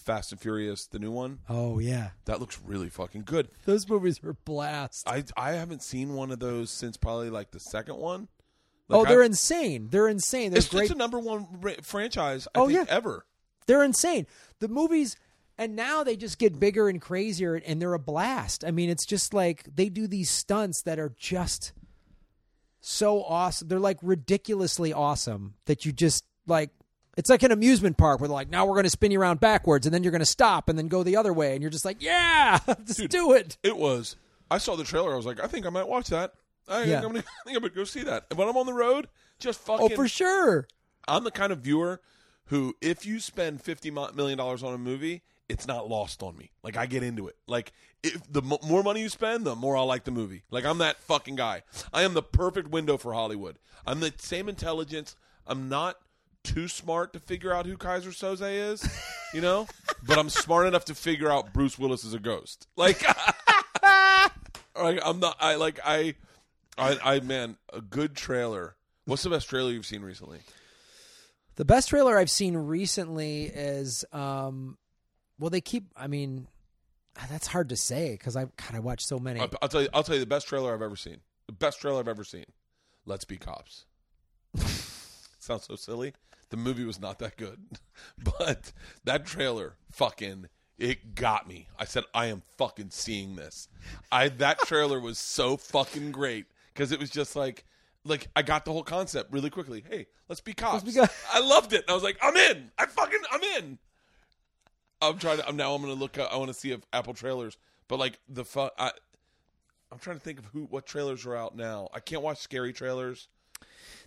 Fast and Furious, the new one. oh yeah, That looks really fucking good. those movies are blast. I I haven't seen one of those since probably like the second one. oh, Like, they're I- insane. They're insane. They're It's, great. it's a number one ra- franchise. I Oh, think, yeah. ever. they're insane. The movies, and now they just get bigger and crazier, and they're a blast. I mean, it's just like they do these stunts that are just so awesome. They're like ridiculously awesome that you just like. It's like an amusement park where they're like, now we're going to spin you around backwards, and then you're going to stop, and then go the other way, and you're just like, yeah, just do it. It was. I saw the trailer. I was like, I think I might watch that. I, Yeah. think, I'm gonna, I think I'm gonna go see that. And when I'm on the road, just oh, fucking. Oh, for sure. I'm the kind of viewer who, if you spend fifty million dollars on a movie, it's not lost on me. Like I get into it. Like if the mo- more money you spend, the more I like the movie. Like I'm that fucking guy. I am the perfect window for Hollywood. I'm the same intelligence. I'm not too smart to figure out who Keyser Söze is, you know, but I'm smart enough to figure out Bruce Willis is a ghost. Like, like I'm not. I like I, I, I man, a good trailer. What's the best trailer you've seen recently? The best trailer I've seen recently is, um, well, they keep. I mean, that's hard to say because I God, I watch so many. I'll, I'll tell you. I'll tell you the best trailer I've ever seen. The best trailer I've ever seen. Let's be cops. Sounds so silly. The movie was not that good, but that trailer fucking it got me. I said I am fucking seeing this. I that trailer was so fucking great because it was just like like I got the whole concept really quickly. Hey, let's be cops. be co- I loved it. I was like, I'm in. I fucking I'm in. I'm trying to. I'm now. I'm going to look. Up, I want to see if Apple trailers. But like the fuck. I, I'm trying to think of who what trailers are out now. I can't watch scary trailers.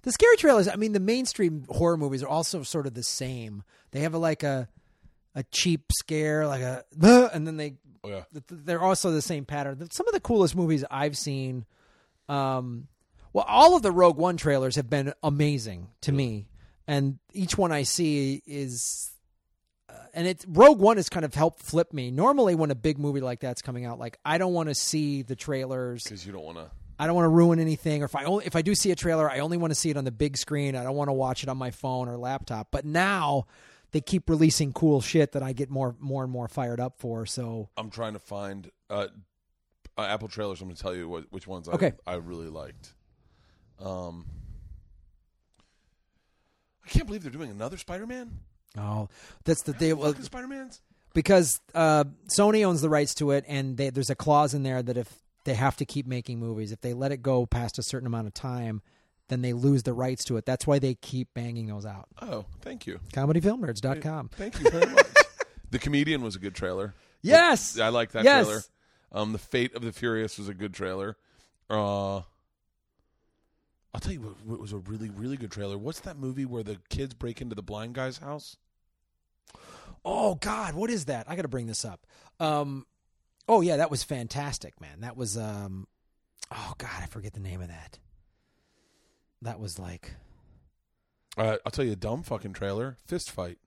The scary trailers. I mean, the mainstream horror movies are also sort of the same. They have a, like a a cheap scare, like a, and then they Oh yeah. they're also the same pattern. Some of the coolest movies I've seen, um, well, all of the Rogue One trailers have been amazing to me, and each one I see is, uh, and it Rogue One has kind of helped flip me. Normally, when a big movie like that's coming out, like I don't want to see the trailers. Because you don't want to. I don't want to ruin anything, or if I only if I do see a trailer, I only want to see it on the big screen. I don't want to watch it on my phone or laptop. But now they keep releasing cool shit that I get more more and more fired up for. So I'm trying to find uh, uh, Apple trailers. I'm going to tell you what, which ones Okay. I I really liked. Um, I can't believe they're doing another Spider-Man. Oh, that's the they well, Spider-Mans. because uh, Sony owns the rights to it, and they, there's a clause in there that if they have to keep making movies, if they let it go past a certain amount of time, then they lose the rights to it. That's why they keep banging those out. Oh, thank you. ComedyFilmNerds.com. Thank you very much. the Comedian was a good trailer. Yes, I like that Yes. trailer. Um, the Fate of the Furious was a good trailer. Uh, I'll tell you what, what was a really really good trailer. What's that movie where the kids break into the blind guy's house? Oh God, what is that? I got to bring this up. Um, oh yeah, that was fantastic, man. That was um, oh God, I forget the name of that. That was like Uh, I'll tell you a dumb fucking trailer. Fist fight.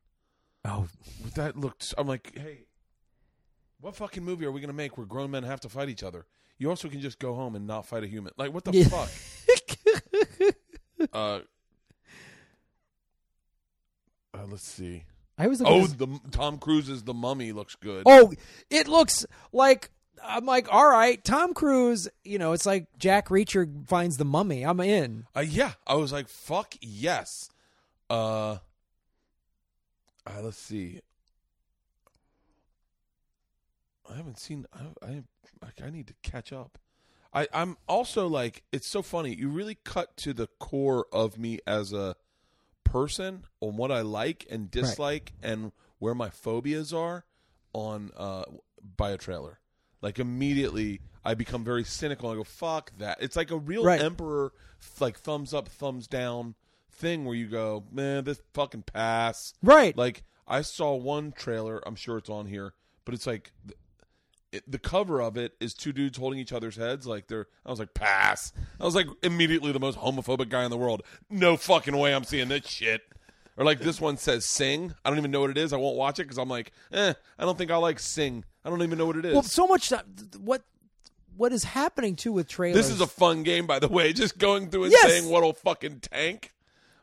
oh That looked. I'm like, hey, what fucking movie are we gonna make where grown men have to fight each other? You also can just go home and not fight a human. Like, what the Yeah. fuck? Uh, uh, let's see. I was Oh, at the Tom Cruise's The Mummy looks good. oh it looks like I'm like all right, Tom Cruise. You know, it's like Jack Reacher finds the mummy. I'm in. Uh, yeah, I was like, "Fuck yes." Uh, uh let's see. I haven't seen. I, I I need to catch up. I I'm also like, it's so funny. You really cut to the core of me as a person on what I like and dislike and where my phobias are on uh by a trailer. Like immediately, I become very cynical. I go, "Fuck that!" It's like a real Right. emperor, like thumbs up, thumbs down thing where you go, "Man, this fucking pass." Right. Like I saw one trailer. I'm sure it's on here, but it's like it, the cover of it is two dudes holding each other's heads. Like they're. I was like, "Pass." I was like immediately the most homophobic guy in the world. No fucking way. I'm seeing this shit. Or like this one says "sing." I don't even know what it is. I won't watch it because I'm like, eh. I don't think I like "sing." I don't even know what it is. well, so much that, what what is happening too with trailers? This is a fun game, by the way. Just going through and Yes. saying what'll fucking tank.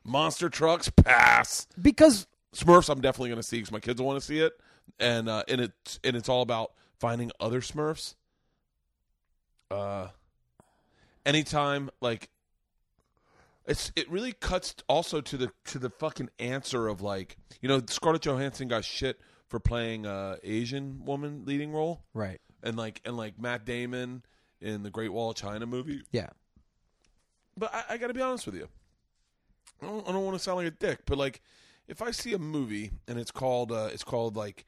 Monster trucks pass. because Smurfs, I'm definitely going to see because my kids want to see it, and uh, and it's and it's all about finding other Smurfs. Uh, anytime like it's it really cuts also to the to the fucking answer of like you know Scarlett Johansson got shit for playing uh Asian woman leading role right. and like and like Matt Damon in the Great Wall of China movie. Yeah. But I, I got to be honest with you. I don't, I don't want to sound like a dick, but like if I see a movie and it's called uh, it's called like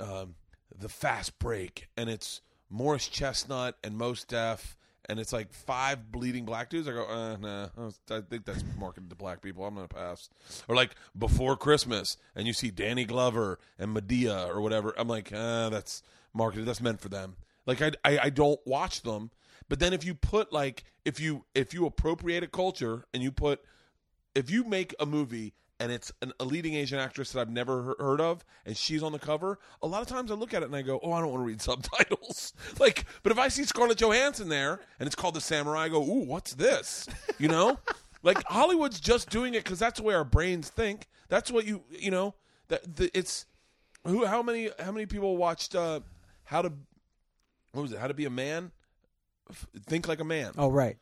um, the Fast Break and it's Morris Chestnut and Mos Def and it's like five bleeding black dudes, I go, uh, nah, I think that's marketed to black people. I'm gonna pass. Or like Before Christmas and you see Danny Glover and Madea or whatever, I'm like, uh, that's marketed. That's meant for them. Like I, I, I don't watch them. But then if you put like if you if you appropriate a culture and you put if you make a movie and it's an, a leading Asian actress that I've never he- heard of and she's on the cover, a lot of times I look at it and I go, "Oh, I don't want to read subtitles." like, but if I see Scarlett Johansson there and it's called The Samurai, I go, "Ooh, what's this?" You know? like Hollywood's just doing it cuz that's the way our brains think. That's what you, you know, that the, it's who how many how many people watched uh how to what was it? How to be a man? F- Think like a man. Oh, right.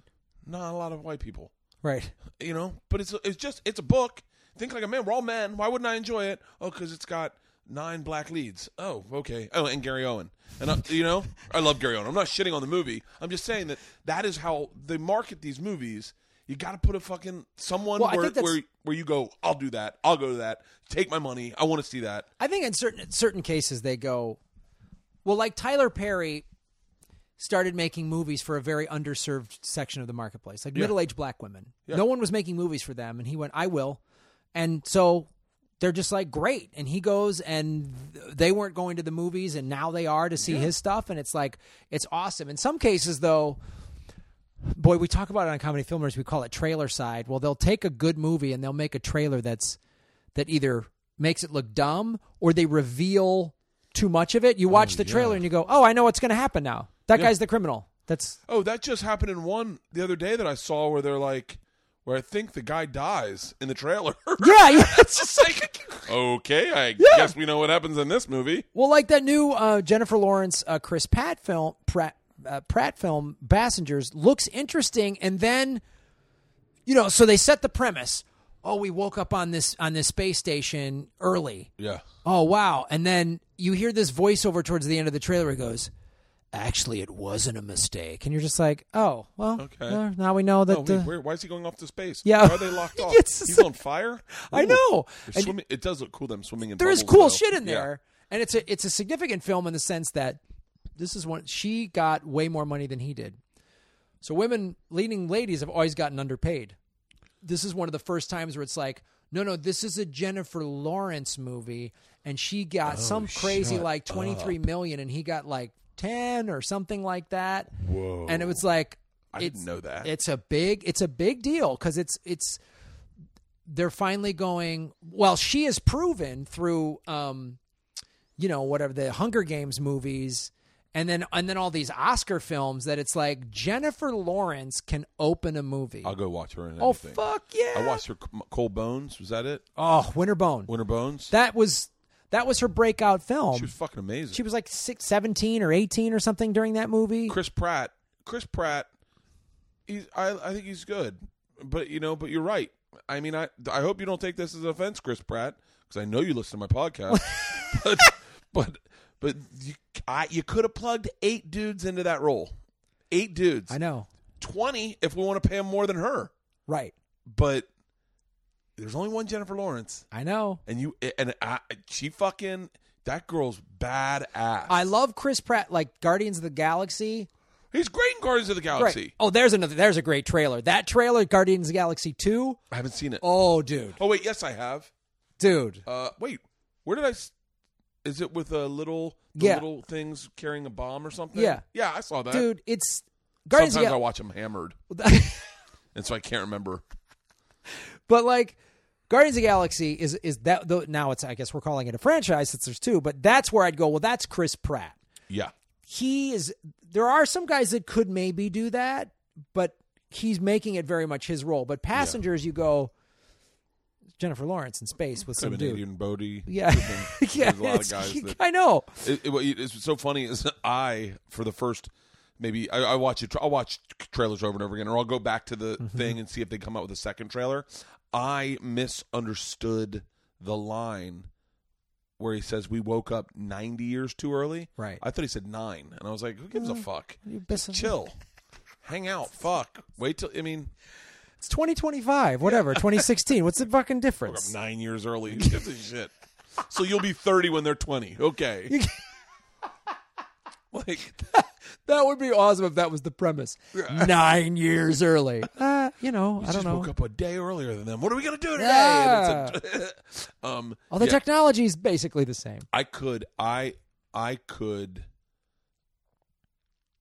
Not a lot of white people Right. you know. But it's it's just it's a book. Think like a man. We're all men. Why wouldn't I enjoy it? Oh, because it's got nine black leads. Oh, okay. Oh, and Gary Owen. And I, you know, I love Gary Owen. I'm not shitting on the movie. I'm just saying that that is how they market these movies. You got to put a fucking someone Well, where where where you go. I'll do that. I'll go to that. Take my money. I want to see that. I think in certain certain cases they go, well, like Tyler Perry started making movies for a very underserved section of the marketplace, like middle-aged black women. No one was making movies for them, and he went, "I will," and so they're just like great. And he goes, and they weren't going to the movies, and now they are to see his stuff, and it's like it's awesome. In some cases, though. Boy, we talk about it on comedy film nerds. We call it trailer side. Well, they'll take a good movie and they'll make a trailer that's that either makes it look dumb or they reveal too much of it. You watch oh, the trailer and you go, "Oh, I know what's going to happen now. That guy's the criminal." That's Oh, that just happened in one the other day that I saw where they're like, where I think the guy dies in the trailer. yeah, yeah. it's just like, okay, I guess we know what happens in this movie. well, like that new uh, Jennifer Lawrence, uh, Chris Pratt film, Pratt, uh, Pratt film, Passengers looks interesting, and then, you know, so they set the premise. Oh, we woke up on this on this space station early. Yeah. Oh wow! And then you hear this voiceover towards the end of the trailer. It goes, "Actually, it wasn't a mistake," and you're just like, "Oh, well, Okay. uh, now we know that." Oh, the, wait, where, why is he going off to space? Yeah. Why are they locked off? It's He's on fire? I know. Swimming, it does look cool, them swimming in there is cool though. shit in Yeah. there, and it's a it's a significant film in the sense that this is one she got way more money than he did. So women, leading ladies, have always gotten underpaid. This is one of the first times where it's like, no, no, this is a Jennifer Lawrence movie, and she got some crazy like twenty three million, and he got like ten or something like that. Whoa. And it was like, I didn't know that. It's a big, it's a big deal because it's it's they're finally going. Well, she has proven through, um, you know, whatever the Hunger Games movies, and then and then all these Oscar films that it's like Jennifer Lawrence can open a movie. I'll go watch her in oh anything. fuck yeah! I watched her Cold Bones. Was that it? Oh, Winterbone. Winter Bones? That was that was her breakout film. she was fucking amazing. She was like six, 17 or 18 or something during that movie. Chris Pratt. Chris Pratt. He's. I. I think he's good. But you know. But you're right. I mean, I. I hope you don't take this as an offense, Chris Pratt, because I know you listen to my podcast. but. But. But you. I, you could have plugged eight dudes into that role. Eight dudes. I know. Twenty if we want to pay him more than her. Right. But. There's only one Jennifer Lawrence. I know. and you and I, she fucking That girl's badass. I love Chris Pratt, like Guardians of the Galaxy. He's great in Guardians of the Galaxy. Right. Oh, there's another. There's a great trailer. That trailer, Guardians of the Galaxy Two. I haven't seen it. Oh, dude, Oh wait, yes, I have. dude. Uh, wait, where did I? s- Is it with a little, the Yeah. little things carrying a bomb or something? Yeah. yeah, I saw that. Dude, it's Guardians Sometimes I watch them hammered, and so I can't remember. But like Guardians of the Galaxy is is that though now it's I guess we're calling it a franchise since there's two, but that's where I'd go. Well, that's Chris Pratt. Yeah, He is there are some guys that could maybe do that, but he's making it very much his role. But passengers you go Jennifer Lawrence in space with could some dude. Adrien Brody. Yeah. Been- yeah, a lot of guys that I know. It, it, it's so funny is I for the first maybe I, I watch it. I'll watch trailers over and over again, or I'll go back to the Mm-hmm. thing and see if they come out with a second trailer. I misunderstood the line where he says we woke up ninety years too early. Right. I thought he said nine, and I was like, who gives a mm. fuck? You Just chill, hang out, fuck. Wait till I mean, It's 2025, whatever, 2016. What's the fucking woke up difference? nine years early. Who gives a shit? So you'll be thirty when they're twenty. Okay. like That would be awesome if that was the premise. Nine years early. Uh, you know, I just don't know. woke up a day earlier than them. What are we gonna do today? Yeah. And it's a- um, All the yeah, technology is basically the same. I could, I, I could,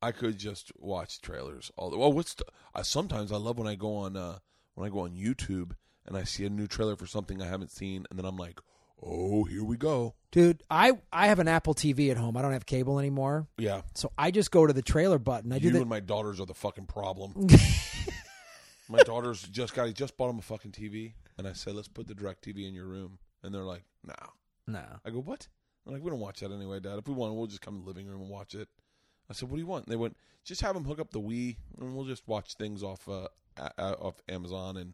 I could just watch trailers. All the well, what's the, I, sometimes I love when I go on uh, when I go on YouTube and I see a new trailer for something I haven't seen, and then I'm like, oh, here we go. Dude, I, I have an Apple TV at home. I don't have cable anymore. Yeah, So I just go to the trailer button. I do you that. and my daughters are the fucking problem. my daughters just got, just bought them a fucking TV, and I said, let's put the DirecTV in your room, and they're like, no. no. I go, what? I'm like, we don't watch that anyway, Dad. If we want, we'll just come to the living room and watch it. I said, what do you want? And they went, just have them hook up the Wii, and we'll just watch things off uh, off Amazon and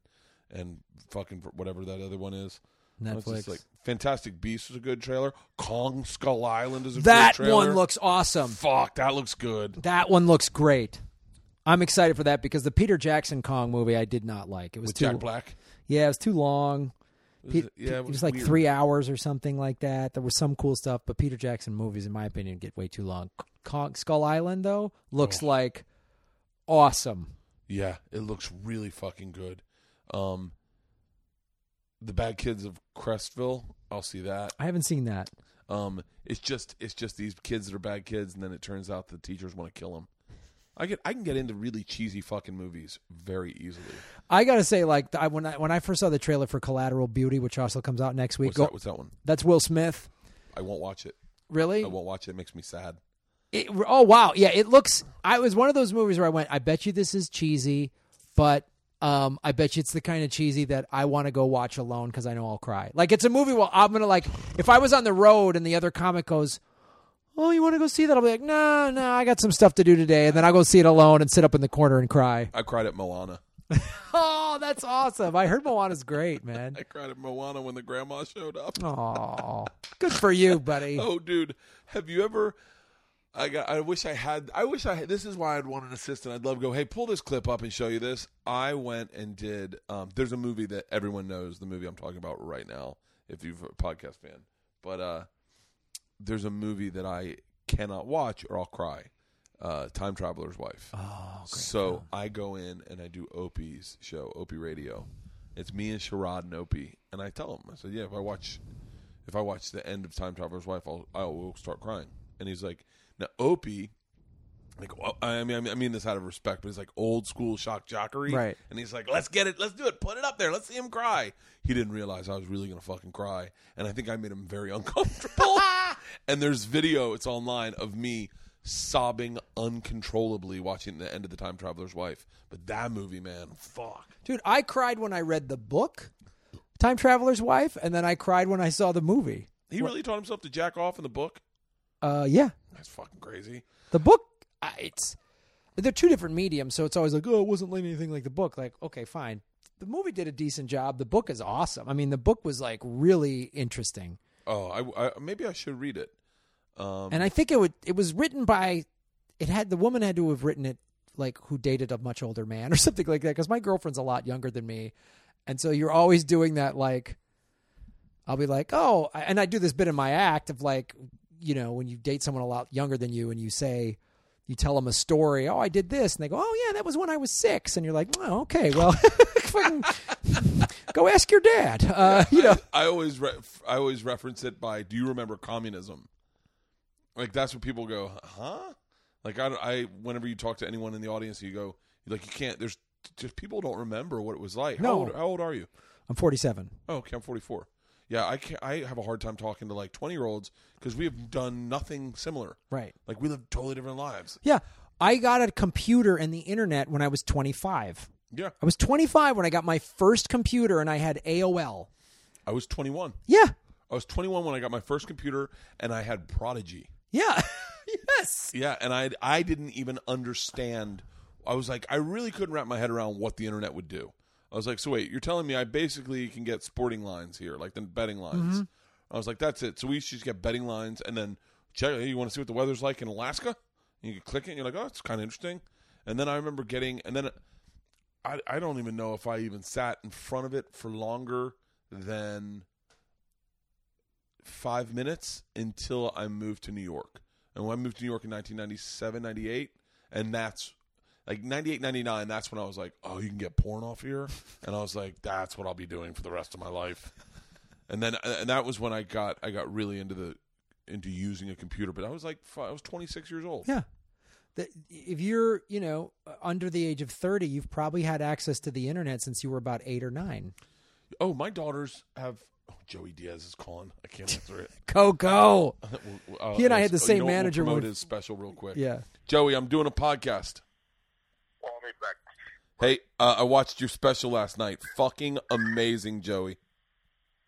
and fucking whatever that other one is. Netflix. like Fantastic Beasts is a good trailer. Kong Skull Island is a that good trailer. That one looks awesome. fuck. That looks good. That one looks great. I'm excited for that because the Peter Jackson Kong movie I did not like. It was With too Jack Black. yeah, it was too long. Was Pe- it- yeah, it was like weird. three hours or something like that. There was some cool stuff, but Peter Jackson movies, in my opinion, get way too long. Kong, Skull Island though looks like awesome. Yeah, it looks really fucking good. Um, the Bad Kids of Crestview. I'll see that. I haven't seen that. Um, it's just it's just these kids that are bad kids, and then it turns out the teachers want to kill them. I get I can get into really cheesy fucking movies very easily. I gotta say, like I, when I when I first saw the trailer for Collateral Beauty, which also comes out next week, What's go- that? What's that one? that's Will Smith. I won't watch it. Really? I won't watch it. It makes me sad. It, oh wow, yeah. It looks. I was one of those movies where I went. I bet you this is cheesy, but um, I bet you it's the kind of cheesy that I want to go watch alone because I know I'll cry. Like it's a movie. Well, I'm gonna like if I was on the road and the other comic goes, "Oh, you want to go see that?" I'll be like, "No, no, I got some stuff to do today," and then I'll go see it alone and sit up in the corner and cry. I cried at Moana. Oh, that's awesome! I heard Moana's great, man. I cried at Moana when the grandma showed up. Oh, good for you, buddy. Oh, dude, have you ever? I got. I wish I had. I wish I. had This is why I'd want an assistant. I'd love to go. Hey, pull this clip up and show you this. I went and did. Um, there's a movie that everyone knows. The movie I'm talking about right now. If you're a podcast fan, but uh, there's a movie that I cannot watch or I'll cry. Uh, Time Traveler's Wife. Oh, great. So I go in and I do Opie's show, Opie Radio. It's me and Sherrod and Opie, and I tell him, I said, "Yeah, if I watch, if I watch the end of Time Traveler's Wife, I'll I will start crying." And he's like, "Now Opie." Like I mean, I mean, I mean this out of respect, but it's like old school shock jockery, Right. And he's like, "Let's get it, let's do it, put it up there, let's see him cry." He didn't realize I was really gonna fucking cry, and I think I made him very uncomfortable. and there's video, it's online of me sobbing uncontrollably watching the end of the Time Traveler's Wife. But that movie, man, fuck. Dude, I cried when I read the book, Time Traveler's Wife, and then I cried when I saw the movie. He really taught himself to jack off in the book. Uh, yeah, That's fucking crazy. the book. I- It's they're two different mediums, so it's always like, oh, it wasn't like anything like the book. Like, okay, fine. The movie did a decent job. The book is awesome. I mean, the book was like really interesting, Oh, I, I maybe I should read it. Um, and I think it would. It was written by. It had the woman had to have written it like who dated a much older man or something like that. Because my girlfriend's a lot younger than me, and so you're always doing that like. I'll be like, oh, and I do this bit in my act of like, you know, when you date someone a lot younger than you and you say, you tell them a story, oh, I did this, and they go, oh yeah, that was when I was six, and you're like, oh, okay, well, fucking go ask your dad. Uh, you know, I, I always re- I always reference it by do you remember communism? Like that's what people go, huh? Like I, I whenever you talk to anyone in the audience, you go like you can't. There's just people don't remember what it was like. How, No. old, how old are you? I'm 47. Oh, okay, I'm 44. Yeah, I can't, I have a hard time talking to like 20 year olds because we have done nothing similar. Right. Like we live totally different lives. Yeah. I got a computer and the internet when I was 25. Yeah, I was 25 when I got my first computer and I had AOL. I was 21. Yeah. I was 21 when I got my first computer and I had Prodigy. Yeah. yes. Yeah, and I I didn't even understand. I was like, I really couldn't wrap my head around what the internet would do. I was like, so wait, you're telling me I basically can get sporting lines here, like the betting lines. Mm-hmm. I was like, that's it. So we should just get betting lines and then check. Hey, you want to see what the weather's like in Alaska? And you can click it, and you're like, oh, it's kind of interesting. And then I remember getting, and then I I don't even know if I even sat in front of it for longer than five minutes until I moved to New York. And when I moved to New York in 1997, 98, and that's like 98, 99, that's when I was like, oh, you can get porn off here? And I was like, that's what I'll be doing for the rest of my life. And then, and that was when I got, I got really into the, into using a computer. But I was like, I was 26 years old. Yeah. that if you're, you know, under the age of 30, you've probably had access to the internet since you were about eight or nine. Oh, my daughters have, oh, Joey Diaz is calling. I can't answer it. Coco. Uh, He and I uh, had the you same know what, we'll manager when promote his special real quick. Yeah. Joey, I'm doing a podcast. Call me back. Hey, uh, I watched your special last night. Fucking amazing, Joey.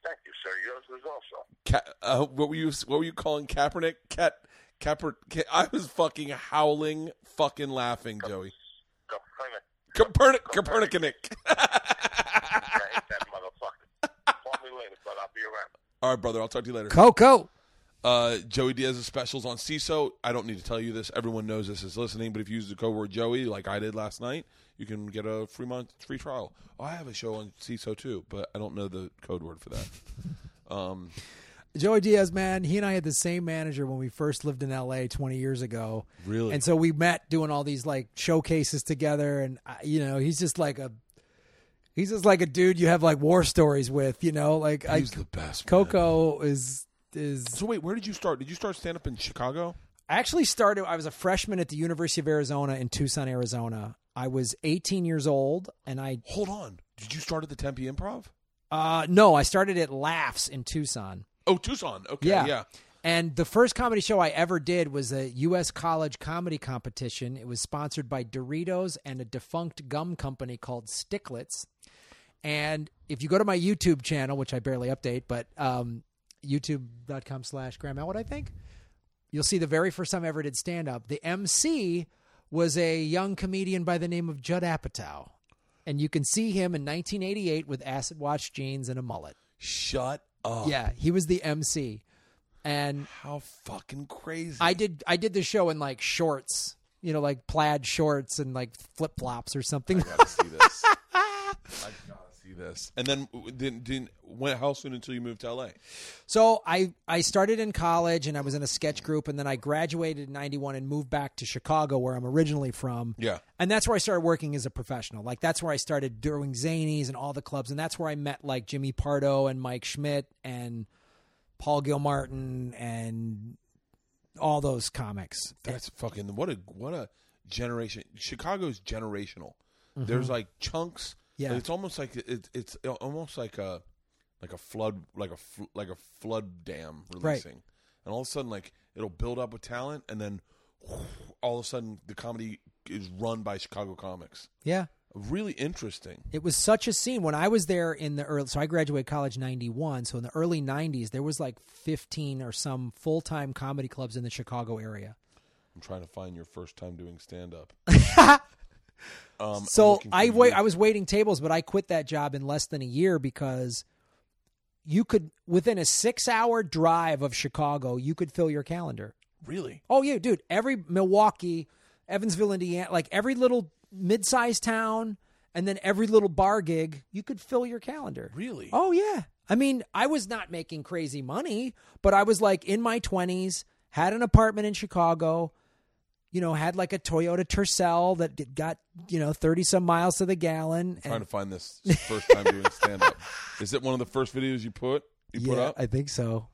Thank you, sir. Yours was also. Ka- uh, what were you? What were you calling Kaepernick? Cat, Kaeper, Ka- I was fucking howling, fucking laughing, Joey. Go, come Copernic, here. Copernicanic. I hate that motherfucker. Call me later, but I'll be around. All right, brother. I'll talk to you later. Coco. Uh, Joey Diaz's specials on Seeso. I don't need to tell you this. Everyone knows this is listening. But if you use the code word Joey, like I did last night, you can get a free month free trial. Oh, I have a show on Seeso too, but I don't know the code word for that. Um, Joey Diaz, man, he and I had the same manager when we first lived in LA 20 years ago. Really? And so we met doing all these like showcases together. And, uh, you know, he's just like a. He's just like a dude you have like war stories with, you know. Like I, he's the best. man. Coco is is So wait, where did you start? Did you start stand up in Chicago? I actually started. I was a freshman at the University of Arizona in Tucson, Arizona. I was 18 years old, and I Hold on. Did you start at the Tempe Improv? uh no, I started at Laughs in Tucson. Oh, Tucson. Okay, Yeah. yeah. And the first comedy show I ever did was a U.S. college comedy competition. It was sponsored by Doritos and a defunct gum company called Sticklets. And if you go to my YouTube channel, which I barely update, but um, youtube.com slash Graham Elwood, I think, you'll see the very first time I ever did stand up. The MC was a young comedian by the name of Judd Apatow. And you can see him in 1988 with acid wash jeans and a mullet. Shut up. Yeah, he was the MC. And How fucking crazy. I did I did the show in like shorts, you know, like plaid shorts and like flip flops or something. gotta see this. I this. And then didn't didn't when how soon until you moved to LA? So I I started in college and I was in a sketch group and then I graduated in 91 and moved back to Chicago where I'm originally from. Yeah. And that's where I started working as a professional. Like that's where I started doing zanies and all the clubs and that's where I met like Jimmy Pardo and Mike Schmidt and Paul Gilmartin and all those comics. That's fucking what a what a generation. Chicago's generational. There's mm-hmm. like chunks. Yeah. Like, it's almost like it, it's almost like a like a flood like a fl- like a flood dam releasing, and all of a sudden like it'll build up with talent, and then all of a sudden the comedy is run by Chicago comics. Yeah. Really interesting. It was such a scene when I was there in the early. So I graduated college '91. So in the early '90s, there was like 15 or some full time comedy clubs in the Chicago area. I'm trying to find your first time doing stand up. um, So I wait. I was waiting tables, but I quit that job in less than a year because you could within a six hour drive of Chicago, you could fill your calendar. really. Oh yeah, dude. Every Milwaukee, Evansville, Indiana, like every little mid-sized town, and then every little bar gig, you could fill your calendar. Really? Oh yeah. I mean, I was not making crazy money, but I was like in my 20s, had an apartment in Chicago, you know, had like a Toyota Tercel that got, you know, 30 some miles to the gallon. trying to find this first time doing stand up. Is it one of the first videos you put you put yeah, up? I think so.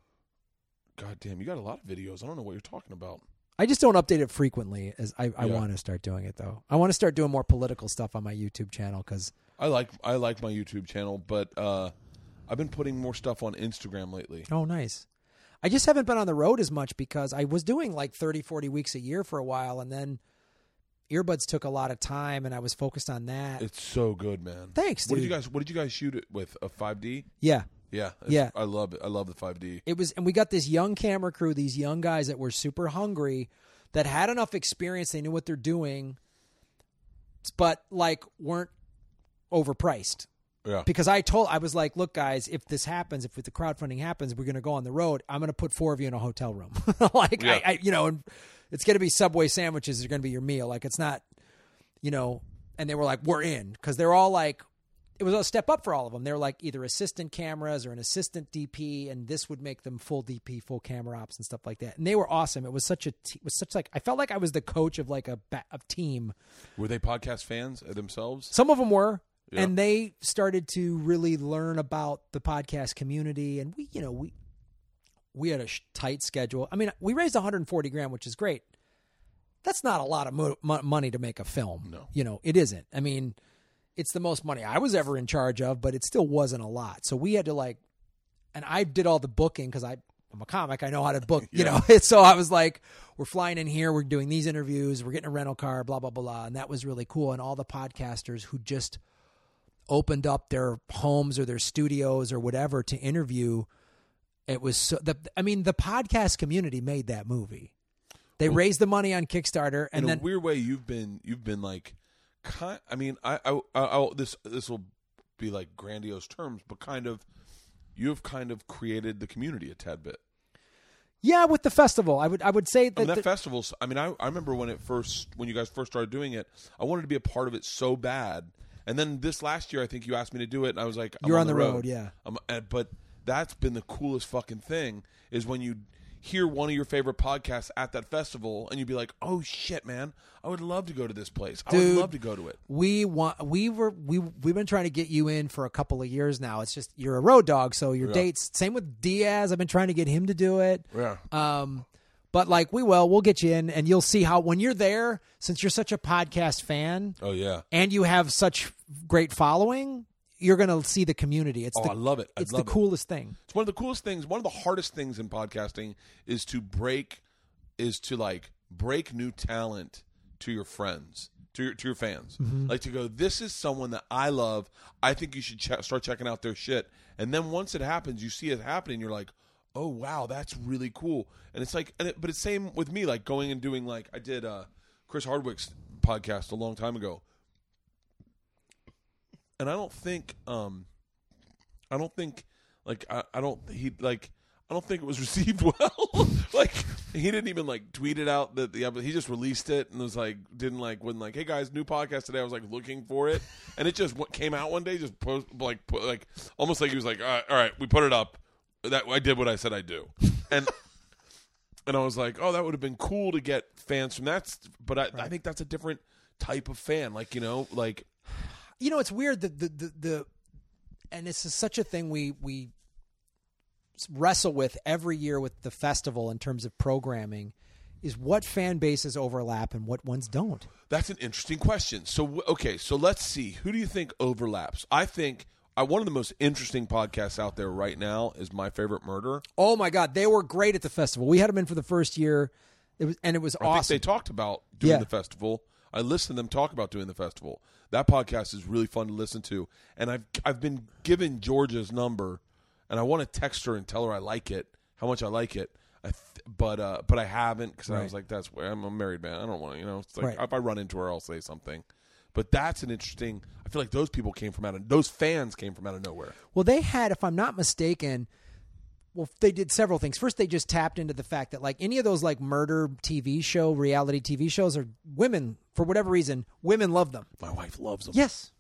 God damn, you got a lot of videos. I don't know what you're talking about. I just don't update it frequently as I, I Yeah. want to start doing it though. I want to start doing more political stuff on my YouTube channel because I like I like my YouTube channel, but uh, I've been putting more stuff on Instagram lately. Oh, nice. I just haven't been on the road as much because I was doing like 30, 40 weeks a year for a while. And then earbuds took a lot of time and I was focused on that. It's so good, man. Thanks, What did you guys What did you guys shoot it with? A 5D? yeah. Yeah, Yeah. I love it. I love the 5D. It was, and we got this young camera crew, these young guys that were super hungry, that had enough experience. They knew what they're doing, but like weren't overpriced. Yeah, because I told I was like, look, guys, if this happens, if the crowdfunding happens, we're going to go on the road. I'm going to put four of you in a hotel room, like Yeah. I, I, you know, and it's going to be Subway sandwiches. Are going to be your meal. Like it's not, you know. And they were like, we're in because they're all like, it was a step up for all of them. They were like either assistant cameras or an assistant DP, and this would make them full DP, full camera ops and stuff like that. And they were awesome. It was such a, t- it was such like I felt like I was the coach of like a ba- of team. were they podcast fans uh, themselves? Some of them were, Yeah. and they started to really learn about the podcast community. And we, you know, we we had a sh- tight schedule. I mean, we raised 140 grand, which is great. That's not a lot of mo- mo- money to make a film. No. you know, it isn't. I mean, it's the most money I was ever in charge of, but it still wasn't a lot. So we had to like, and I did all the booking because I. I'm a comic. I know how to book, you know. So I was like, we're flying in here. We're doing these interviews. We're getting a rental car, blah, blah, blah. And that was really cool. And all the podcasters who just opened up their homes or their studios or whatever to interview. It was so the I mean the podcast community made that movie. They raised the money on Kickstarter and in then a weird way, you've been you've been like, kind. I mean, I, I, I, I this this will be like grandiose terms, but kind of, you have kind of created the community a tad bit. yeah, with the festival, I would I would say I that, mean, that the- festival's. I mean, I, I remember when it first, when you guys first started doing it, I wanted to be a part of it so bad. And then this last year, I think you asked me to do it, and I was like, I'm You're on, the road, yeah. I'm, uh, but that's been the coolest fucking thing is when you hear one of your favorite podcasts at that festival, and you'd be like, oh shit, man, I would love to go to this place. I Dude. would love to go to it. we want we were we we've been trying to get you in for a couple of years now. It's just you're a road dog, so your Yeah. dates. Same with Diaz. I've been trying to get him to do it. Yeah. Um, but like we will, we'll get you in, and you'll see how when you're there, since you're such a podcast fan Oh yeah. and you have such great following, you're gonna see the community. It's Oh, the, I love it. I it's love the it. coolest thing. It's one of the coolest things. One of the hardest things in podcasting is to break, is to like break new talent to your friends, to your to your fans. Mm-hmm. Like to go, this is someone that I love. I think you should che- start checking out their shit. And then once it happens, you see it happening. You're like, oh wow, that's really cool. And it's like, and it, but it's same with me. Like going and doing like I did uh, Chris Hardwick's podcast a long time ago. And I don't think um I don't think like I, I don't he like I don't think it was received well. like he didn't even like tweet it out that the. He just released it and was like didn't like when like hey guys new podcast today. I was like looking for it and it just came out one day just post like like almost like he was like all right, all right we put it up. That I did what I said I do and. And I was like, "Oh, that would have been cool to get fans from that." But I, I think that's a different type of fan. Like you know, like You know, it's weird that the the, the and it's such a thing we we wrestle with every year with the festival in terms of programming is what fan bases overlap and what ones don't. That's an interesting question. So, okay, so let's see. Who do you think overlaps? I think uh, one of the most interesting podcasts out there right now is My Favorite Murder. Oh my god, they were great at the festival. We had them in for the first year. It was and it was I awesome. think they talked about doing Yeah. the festival. I listened to them talk about doing the festival. That podcast is really fun to listen to. And I've I've been given Georgia's number, and I want to text her and tell her I like it, how much I like it. I th- but uh, but I haven't because I was like, that's where I'm a married man. I don't want to, you know. It's like Right. if I run into her, I'll say something. But that's an interesting. I feel like those people came from out of those fans came from out of nowhere. Well, they had, if I'm not mistaken, well, they did several things. First, they just tapped into the fact that like any of those like murder TV show, reality TV shows, are women for whatever reason, women love them. My wife loves them. Yes.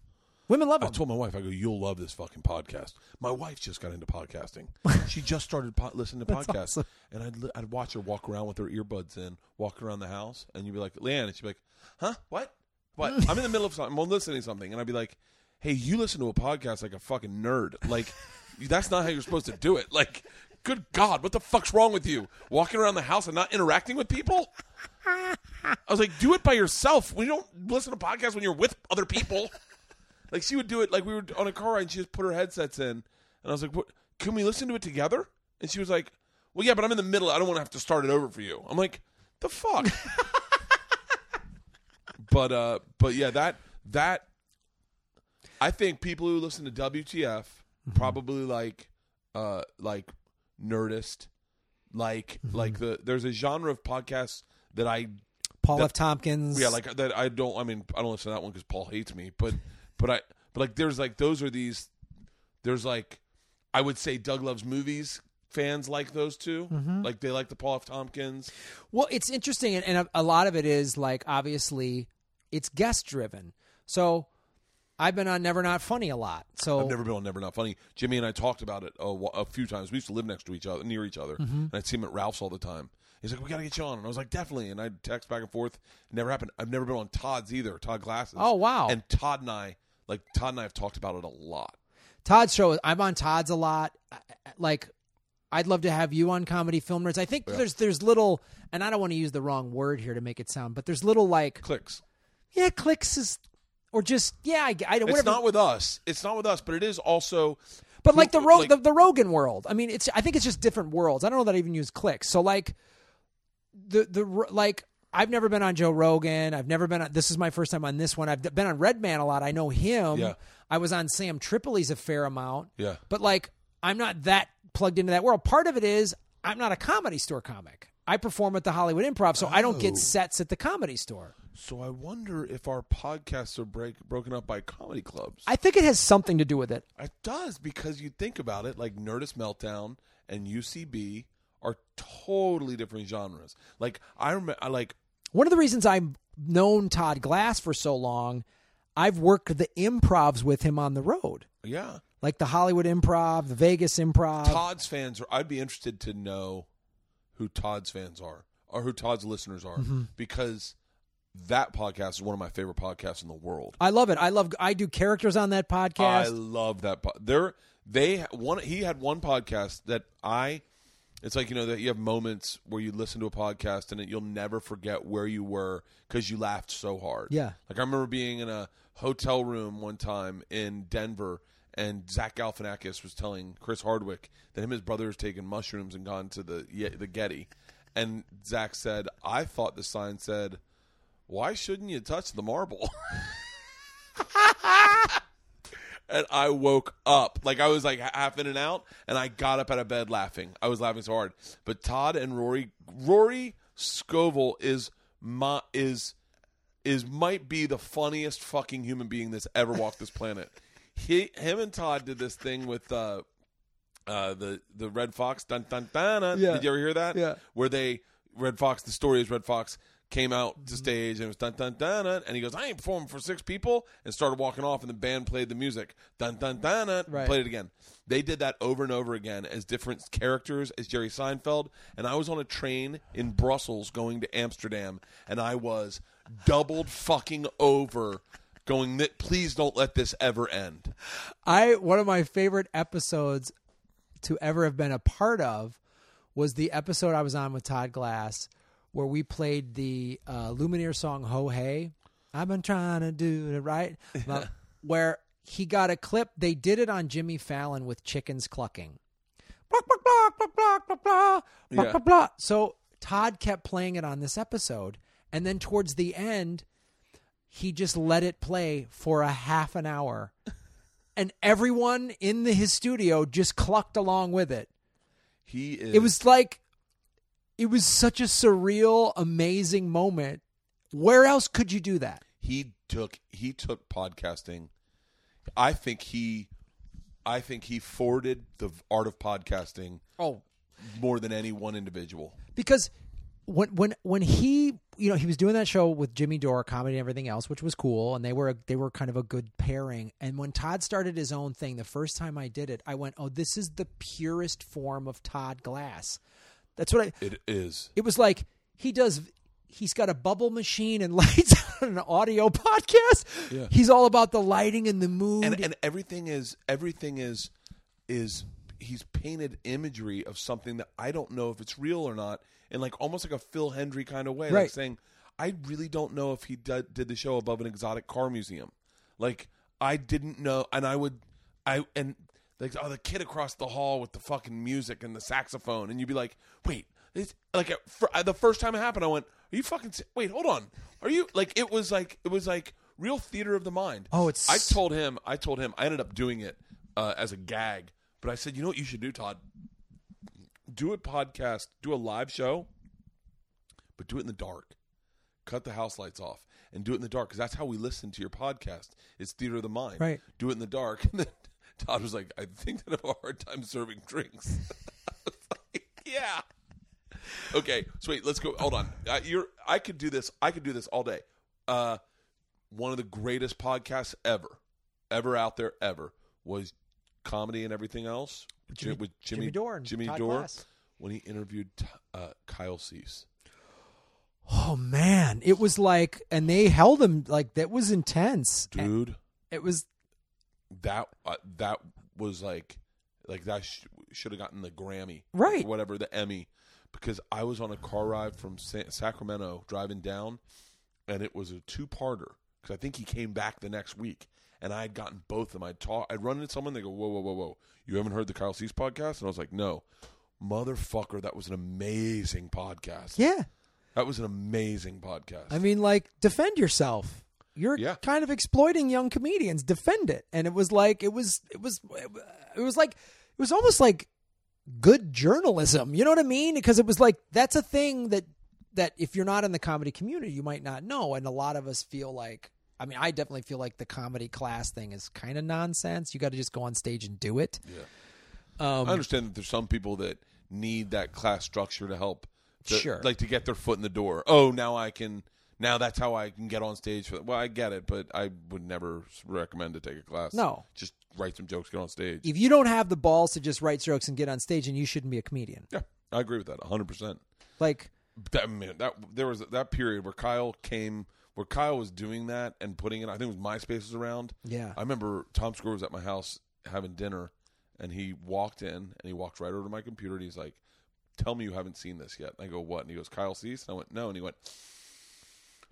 Women love I them. I told my wife, I go, you'll love this fucking podcast. My wife just got into podcasting. she just started po- listening to podcasts, awesome. and I'd li- I'd watch her walk around with her earbuds in, walk around the house, and you'd be like, LeeAnn, and she'd be like, huh, what, what? I'm in the middle of something, I'm listening to something, and I'd be like, hey, you listen to a podcast like a fucking nerd, like that's not how you're supposed to do it, like. Good God, what the fuck's wrong with you? Walking around the house and not interacting with people? I was like, do it by yourself. We don't listen to podcasts when you're with other people. Like she would do it like we were on a car ride and she just put her headsets in. And I was like, What can we listen to it together? And she was like, Well yeah, but I'm in the middle. I don't want to have to start it over for you. I'm like, the fuck? but uh but yeah, that that I think people who listen to WTF probably like uh like Nerdist, like like the there's a genre of podcasts that I Paul F. Tompkins. yeah, like that. I don't. I mean, I don't listen to that one because Paul hates me. But, but I, but like, there's like those are these. There's like, I would say Doug loves movies. Fans like those 2 Mm-hmm. Like they like the Paul F. Tompkins. Well, it's interesting, and, and a, a lot of it is like obviously it's guest driven. So I've been on Never Not Funny a lot. So I've never been on Never Not Funny. Jimmy and I talked about it a, a few times. We used to live next to each other, near each other, Mm-hmm. and I'd see him at Ralph's all the time. He's like, "We got to get you on," and I was like, "Definitely." And I'd text back and forth. It never happened. I've never been on Todd's either. Todd Glass's. Oh, wow. And Todd and I, like Todd and I, have talked about it a lot. Todd's show, I'm on Todd's a lot. Like, I'd love to have you on Comedy Film Nerds. I think there's there's little, and I don't want to use the wrong word here to make it sound, but there's little like, Cliques. yeah, cliques is, or just yeah, I, I whatever. It's not with us. It's not with us, but it is also. But like the, Ro- like- the the Rogan world, I mean, it's I think it's just different worlds. I don't know that I even use cliques. So like the the like I've never been on Joe Rogan. I've never been on. This is my first time on this one. I've been on Redband a lot. I know him. Yeah. I was on Sam Tripoli's a fair amount. Yeah. But like I'm not that plugged into that world. Part of it is I'm not a comedy store comic. I perform at the Hollywood Improv, so I don't Oh. get sets at the comedy store. So I wonder if our podcasts are break, broken up by comedy clubs. I think it has something to do with it. it does because you think about it, like Nerdist Meltdown and UCB are totally different genres. Like I remember, I like One of the reasons I've known Todd Glass for so long, I've worked the improvs with him on the road, yeah. like the Hollywood Improv, the Vegas Improv. Todd's fans are. I'd be interested to know who Todd's fans are or who Todd's listeners are Mm-hmm. because that podcast is one of my favorite podcasts in the world. I love it. I love. I do characters on that podcast. I love that. Po- there, they one. He had one podcast that I. It's like you know that you have moments where you listen to a podcast and it, you'll never forget where you were because you laughed so hard. Yeah. Like I remember being in a hotel room one time in Denver, and Zach Galifianakis was telling Chris Hardwick that him and his brother has taken mushrooms and gone to the the Getty, and Zach said, "I thought the sign said." Why shouldn't you touch the marble? and I woke up like I was like half in and out, and I got up out of bed laughing. I was laughing so hard. But Todd and Rory, Rory Scovel is my is is might be the funniest fucking human being that's ever walked this planet. He, him, and Todd did this thing with uh, uh, the the Redd Foxx. Dun dun dun. dun. Yeah. Did you ever hear that? Yeah. Where they Redd Foxx. The story is Redd Foxx came out to stage and it was dun dun dun dun, and he goes, "I ain't performing for six people," and started walking off, and the band played the music. Dun dun dun dun. Right. Played it again. They did that over and over again as different characters as Jerry Seinfeld, and I was on a train in Brussels going to Amsterdam, and I was doubled fucking over. Going that please don't let this ever end. I one of my favorite episodes to ever have been a part of was the episode I was on with Todd Glass where we played the uh, Lumineer song "Ho Hey." I've been trying to do it right, Well, where he got a clip. They did it on Jimmy Fallon with chickens clucking. Blah, blah, blah, blah, blah, blah, blah, blah, Yeah. blah. So Todd kept playing it on this episode, and then towards the end, he just let it play for a half an hour and everyone in the, his studio just clucked along with it. He is. It was like it was such a surreal, amazing moment. Where else could you do that? he took he took podcasting. I think he, I think he forwarded the art of podcasting Oh, more than any one individual. because when when when he you know he was doing that show with Jimmy Dore comedy and everything else which was cool and they were they were kind of a good pairing. And when Todd started his own thing the first time I did it I went oh this is the purest form of Todd Glass. That's what I It is. it was like he does he's got a bubble machine and lights on an audio podcast. Yeah. he's all about the lighting and the mood. And and everything is everything is is he's painted imagery of something that I don't know if it's real or not, in like almost like a Phil Hendrie kind of way, like Right. saying, I really don't know if he did, did the show above an exotic car museum. Like I didn't know, and I would, I and like oh the kid across the hall with the fucking music and the saxophone, and you'd be like, wait. It's like at fir- the first time it happened, I went, "Are you fucking? se- Wait, hold on. Are you like? It was like it was like real theater of the mind. Oh, it's- I told him. I told him. I ended up doing it uh, as a gag. But I said, you know what you should do, Todd? Do a podcast, do a live show, but do it in the dark. Cut the house lights off and do it in the dark because that's how we listen to your podcast. It's theater of the mind. Right. Do it in the dark. And then Todd was like, I think that I have a hard time serving drinks. Like, yeah. Okay, so wait, let's go. Hold on. Uh, you're. I could do this. I could do this all day. Uh, one of the greatest podcasts ever, ever out there, ever was comedy and everything else Jimmy- with Jimmy, Jimmy Dore and Jimmy Todd Dore Glass. when he interviewed uh, Kyle Cease. oh man. It was like and they held him like that was intense. Dude, it was that uh, that was like like that sh- should have gotten the Grammy, Right. or whatever the Emmy, because I was on a car ride from Sa- Sacramento driving down, and it was a two parter because I think he came back the next week, and I had gotten both of them. I'd talk, I'd run into someone, they go, "Whoa, whoa, whoa, whoa! You haven't heard the Kyle Cease podcast?" And I was like, "No." Motherfucker, that was an amazing podcast. yeah That was an amazing podcast. I mean, like, defend yourself. You're Yeah. kind of exploiting young comedians. Defend it. And it was like, it was, it was, it was like, it was almost like good journalism. You know what I mean? Because it was like that's a thing that that if you're not in the comedy community, you might not know. And a lot of us feel like, I mean, I definitely feel like the comedy class thing is kind of nonsense. You got to just go on stage and do it. Um, I understand that there's some people that need that class structure to help, to- Sure. like to get their foot in the door. Oh, now I can. Now that's how I can get on stage. For, well, I get it, but I would never recommend to take a class. No. just write some jokes, get on stage. If you don't have the balls to just write jokes and get on stage, and you shouldn't be a comedian. Yeah, I agree with that 100. percent Like, That man, that there was that period where Kyle came, where Kyle was doing that and putting it. I think it was MySpace was around. Yeah. I remember Tom Score was at my house having dinner, and he walked in and he walked right over to my computer and he's like, "Tell me you haven't seen this yet." And I go, "What?" And he goes, "Kyle Cease." And I went, "No," and he went.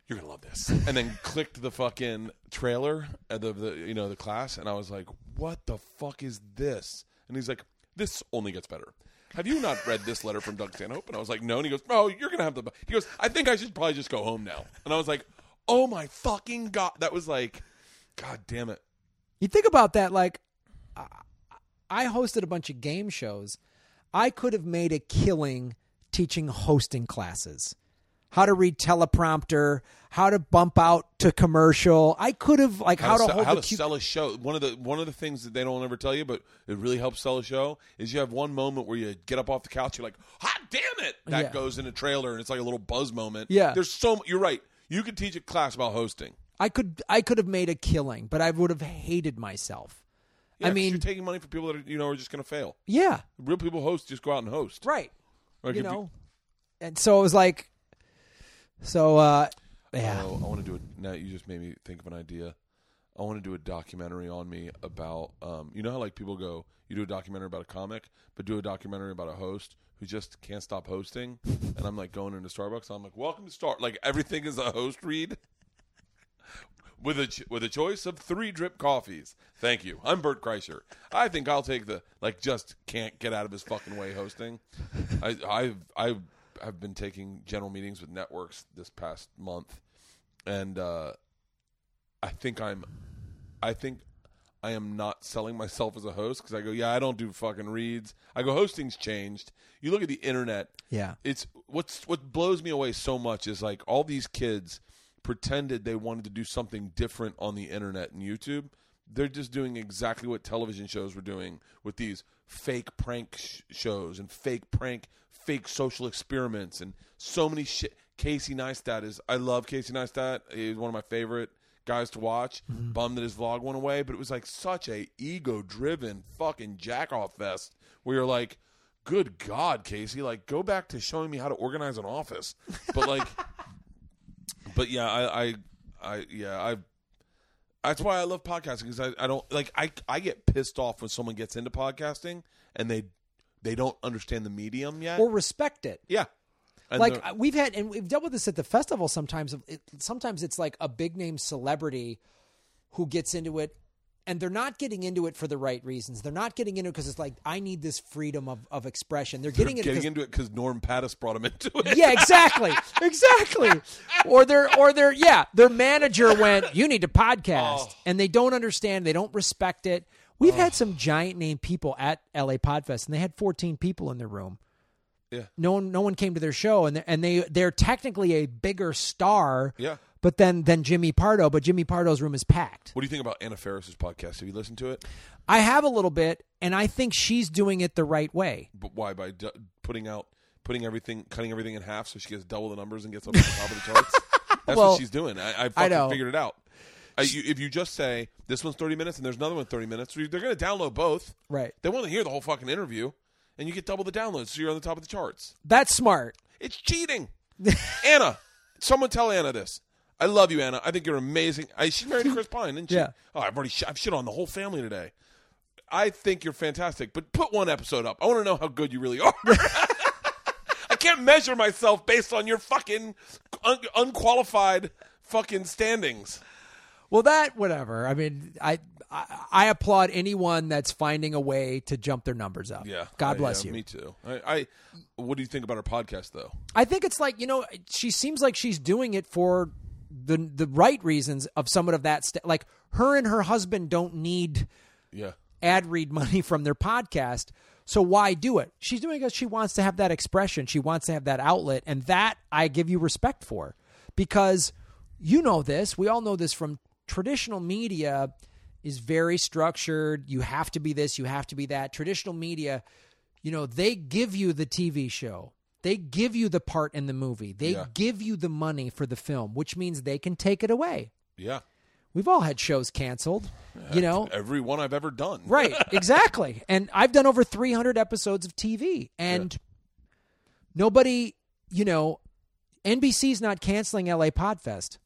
You're gonna love this, and then clicked the fucking trailer of the, the you know the class, and I was like, "What the fuck is this?" And he's like, "This only gets better." Have you not read this letter from Doug Stanhope? And I was like, no. And he goes, oh, you're gonna have the. He goes, I think I should probably just go home now. And I was like, oh my fucking god, that was like, god damn it. You think about that, like I- hosted a bunch of game shows. I could have made a killing teaching hosting classes. How to read teleprompter, how to bump out to commercial. I could have like how, how, to, to, se- hold how to cue- sell a show. One of the one of the things that they don't ever tell you, but it really helps sell a show, is you have one moment where you get up off the couch, you're like, "Hot damn it!" That Yeah. goes in a trailer, and it's like a little buzz moment. Yeah. there's so. You're right. You could teach a class about hosting. I could I could have made a killing, but I would have hated myself. Yeah, I mean, you're taking money from people that are, you know are just going to fail. yeah, Real people host just go out and host. right. Like you know, and so it was like, so uh, yeah, Oh, I want to do it now. You just made me think of an idea. I want to do a documentary on me about, um, you know how like people go, you do a documentary about a comic, but do a documentary about a host who just can't stop hosting. and I'm like going into Starbucks. I'm like, welcome to Star. Like everything is a host read. With a with a choice of three drip coffees. Thank you. I'm Bert Kreischer. I think I'll take the like just can't get out of his fucking way hosting. I I I have been taking general meetings with networks this past month, and uh, I think I'm, I think I am not selling myself as a host because I go, yeah, I don't do fucking reads. I go, hosting's changed. You look at the internet, yeah, it's what's what blows me away so much is like all these kids pretended they wanted to do something different on the internet and YouTube. They're just doing exactly what television shows were doing with these fake prank sh- shows and fake prank fake social experiments and so many shit. Casey Neistat is. I love Casey Neistat. He's one of my favorite guys to watch. Mm-hmm. Bummed that his vlog went away, but it was like such a ego driven fucking jack off fest where you're like, good God, Casey, like go back to showing me how to organize an office. But like, but yeah, I, I, I yeah, I. That's why I love podcasting because I, I don't like I I get pissed off when someone gets into podcasting and they they don't understand the medium yet. or respect it. yeah, And like they're- uh, we've had and we've dealt with this at the festival sometimes it, sometimes it's like a big name celebrity who gets into it and they're not getting into it for the right reasons. They're not getting into it because it's like i need this freedom of, of expression. They're they're getting, getting, into it because Norm Pattis brought him into it. yeah exactly. Exactly. Or their or their yeah their manager went you need to podcast. Oh. and they don't understand. They don't respect it. We've had some giant name people at la podfest and they had 14 people in their room Yeah. no one no one came to their show and they and they they're technically a bigger star Yeah. but then than Jimmy Pardo but Jimmy Pardo's room is packed What do you think about Anna Faris's podcast? Have you listened to it? I have a little bit and I think she's doing it the right way But why by d- putting out putting everything cutting everything in half so she gets double the numbers and gets up to the top of the charts? That's Well, what she's doing. I, I fucking know. figured it out. Uh, I, you, if you just say this one's thirty minutes and there's another one 30 minutes, they're going to download both. Right. They want to hear the whole fucking interview, and you get double the downloads, so you're on the top of the charts. that's smart It's cheating. Anna, someone tell Anna this. I love you, Anna. I think you're amazing. I, she's married to Chris Pine, isn't she? Yeah. Oh, I've already sh- I've shit on the whole family today. I think you're fantastic, but put one episode up. I want to know how good you really are. I can't measure myself based on your fucking un- unqualified fucking standings. Well that whatever I mean I, I I applaud anyone that's finding a way to jump their numbers up Yeah. God bless yeah, you Me too. I, I. What do you think about her podcast, though? I think it's like you know she seems like she's doing it for the the right reasons of someone of that st- like her and her husband don't need Yeah. ad read money from their podcast. So why do it? She's doing it because she wants to have that expression. She wants to have that outlet. And that I give you respect for because you know this. We all know this from traditional media is very structured. You have to be this, you have to be that. Traditional media, you know, they give you the TV show. They give you the part in the movie. They Yeah. give you the money for the film, which means they can take it away. Yeah. We've all had shows canceled, you know. Every one I've ever done. Right, exactly. and I've done over 300 episodes of TV and nobody, you know, NBC's not canceling LA Podfest.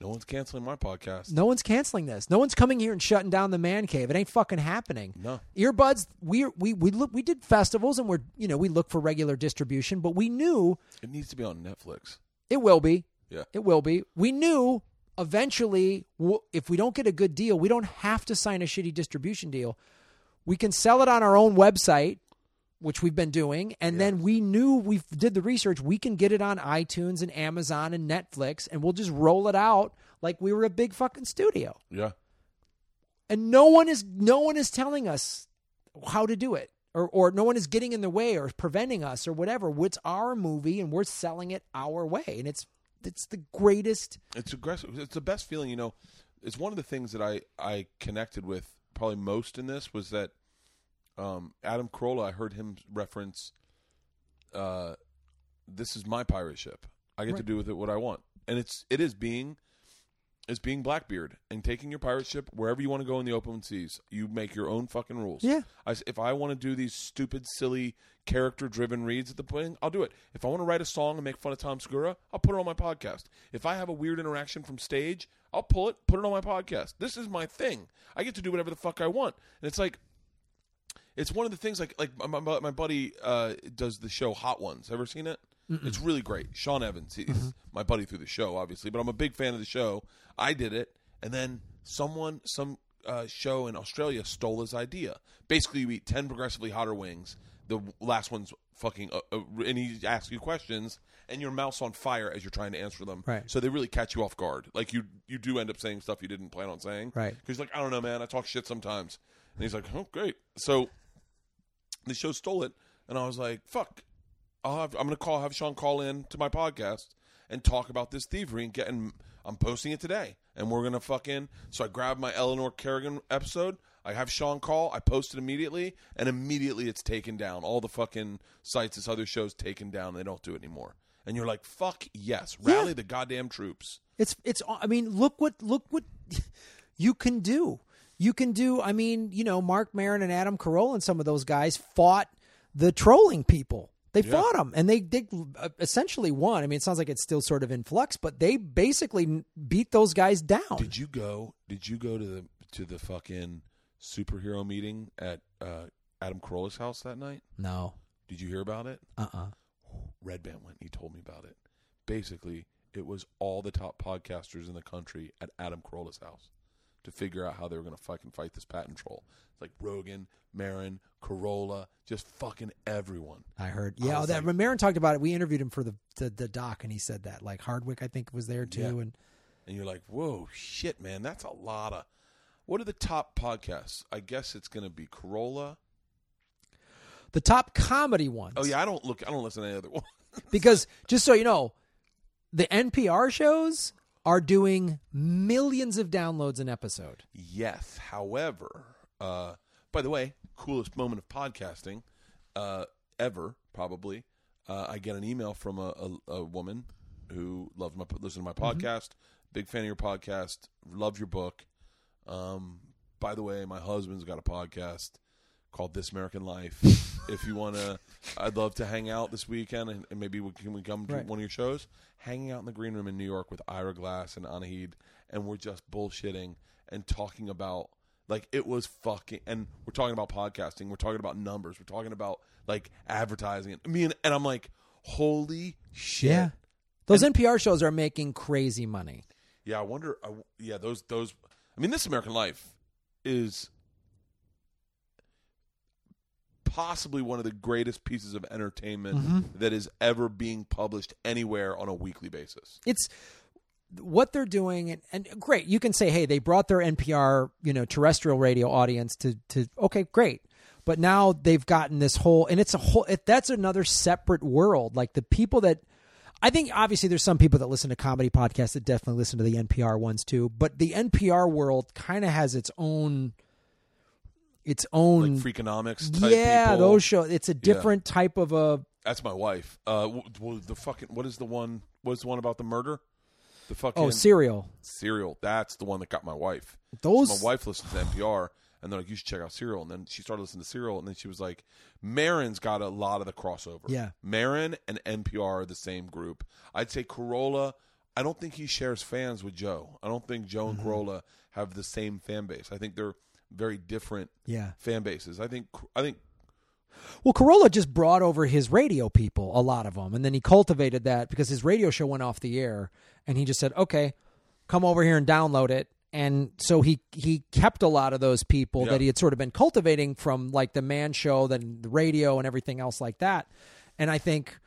No one's canceling my podcast. No one's canceling this. No one's coming here and shutting down the man cave. It ain't fucking happening. No. Earbuds, we we we look we did festivals and we're, you know, we look for regular distribution, but we knew It needs to be on Netflix. it will be. Yeah. It will be. We knew eventually if we don't get a good deal, we don't have to sign a shitty distribution deal. We can sell it on our own website, which we've been doing, and then we knew we did the research. We can get it on iTunes and Amazon and Netflix, and we'll just roll it out like we were a big fucking studio. Yeah. And no one is no one is telling us how to do it. Or, or no one is getting in the way or preventing us or whatever. It's our movie and we're selling it our way. And it's it's the greatest It's aggressive. It's the best feeling, you know. It's one of the things that I I connected with probably most in this was that um, Adam Carolla. I heard him reference, uh, "This is my pirate ship. I get to do with it what I want." And it's it is being it's being Blackbeard and taking your pirate ship wherever you want to go in the open seas. You make your own fucking rules. Yeah. I if I want to do these stupid, silly, character-driven reads at the point, I'll do it. If I want to write a song and make fun of Tom Segura, I'll put it on my podcast. If I have a weird interaction from stage, I'll pull it, put it on my podcast. This is my thing. I get to do whatever the fuck I want, and it's like, it's one of the things like like my, my, my buddy uh, does the show Hot Ones. Ever seen it? It's really great. Sean Evans, he's my buddy through the show, obviously, but I'm a big fan of the show. I did it, and then someone, some uh, show in Australia stole his idea. Basically, you eat ten progressively hotter wings. The last one's fucking, uh, uh, and he asks you questions, and your mouth's on fire as you're trying to answer them. Right. So they really catch you off guard. Like you, you do end up saying stuff you didn't plan on saying. Right. Because like, I don't know, man. I talk shit sometimes. And he's like, oh, great. So the show stole it, and I was like, "Fuck, I'll have, I'm going to call have Sean call in to my podcast and talk about this thievery and get. And I'm posting it today, and we're going to fucking. So I grabbed my Eleanor Kerrigan episode. I have Sean call. I post it immediately, and immediately it's taken down. All the fucking sites, this other show's taken down. They don't do it anymore. And you're like, fuck yes, rally Yeah. the goddamn troops. It's it's. I mean, look what look what you can do. You can do. I mean, you know, Marc Maron and Adam Carolla and some of those guys fought the trolling people. They Yeah. fought them, and they they uh, essentially won. I mean, it sounds like it's still sort of in flux, but they basically beat those guys down. Did you go? Did you go to the to the fucking superhero meeting at uh, Adam Carolla's house that night? no. Did you hear about it? Uh. uh Redband went. and He told me about it. Basically, it was all the top podcasters in the country at Adam Carolla's house to figure out how they were going to fucking fight this patent troll. It's like Rogan, Maron, Carolla, just fucking everyone. I heard. I Yeah, oh, that like- Maron talked about it. We interviewed him for the, the the doc, and he said that like Hardwick, I think, was there too. Yeah. And And you're like, whoa, shit, man, that's a lot of. What are the top podcasts? I guess it's going to be Carolla. the top comedy ones. Oh yeah, I don't look. I don't listen to any other one. because just so you know, the NPR shows are doing millions of downloads an episode. Yes. However, uh, by the way, coolest moment of podcasting uh, ever, probably. Uh, I get an email from a, a, a woman who loves my listen to my podcast. Big fan of your podcast. Love your book. Um, by the way, my husband's got a podcast called This American Life. if you want to, I'd love to hang out this weekend and, and maybe we can we come to Right. one of your shows. Hanging out in the green room in New York with Ira Glass and Anaheed, and we're just bullshitting and talking about like it was fucking. And we're talking about podcasting. We're talking about numbers. We're talking about like advertising. I mean, and I'm like, holy shit. Those NPR shows are making crazy money. Yeah, I wonder. I, yeah, those those. I mean, this American Life is possibly one of the greatest pieces of entertainment Mm-hmm. that is ever being published anywhere on a weekly basis. It's what they're doing and, and great you can say hey they brought their npr you know terrestrial radio audience to to okay great but now they've gotten this whole and it's a whole it, that's another separate world like the people that i think obviously there's some people that listen to comedy podcasts that definitely listen to the npr ones too but the npr world kind of has its own its own Like Freakonomics type yeah people. those show it's a different type of a That's my wife. Uh, w- w- the fucking what is the one? What's the one about the murder? The fucking oh serial Serial. That's the one that got my wife. Those- my wife listens to NPR, and they're like, "You should check out Serial." And then she started listening to Serial, and then she was like, "Maron's got a lot of the crossover." Yeah. Marin and NPR are the same group. I'd say Carolla. I don't think he shares fans with Joe. I don't think Joe Mm-hmm. and Carolla have the same fan base. I think they're very different yeah fan bases. I think. I think. Well, Carolla just brought over his radio people, a lot of them, and then he cultivated that because his radio show went off the air, and he just said, "Okay, come over here and download it." And so he he kept a lot of those people Yeah. that he had sort of been cultivating from like the Man Show, then the radio, and everything else like that. And I think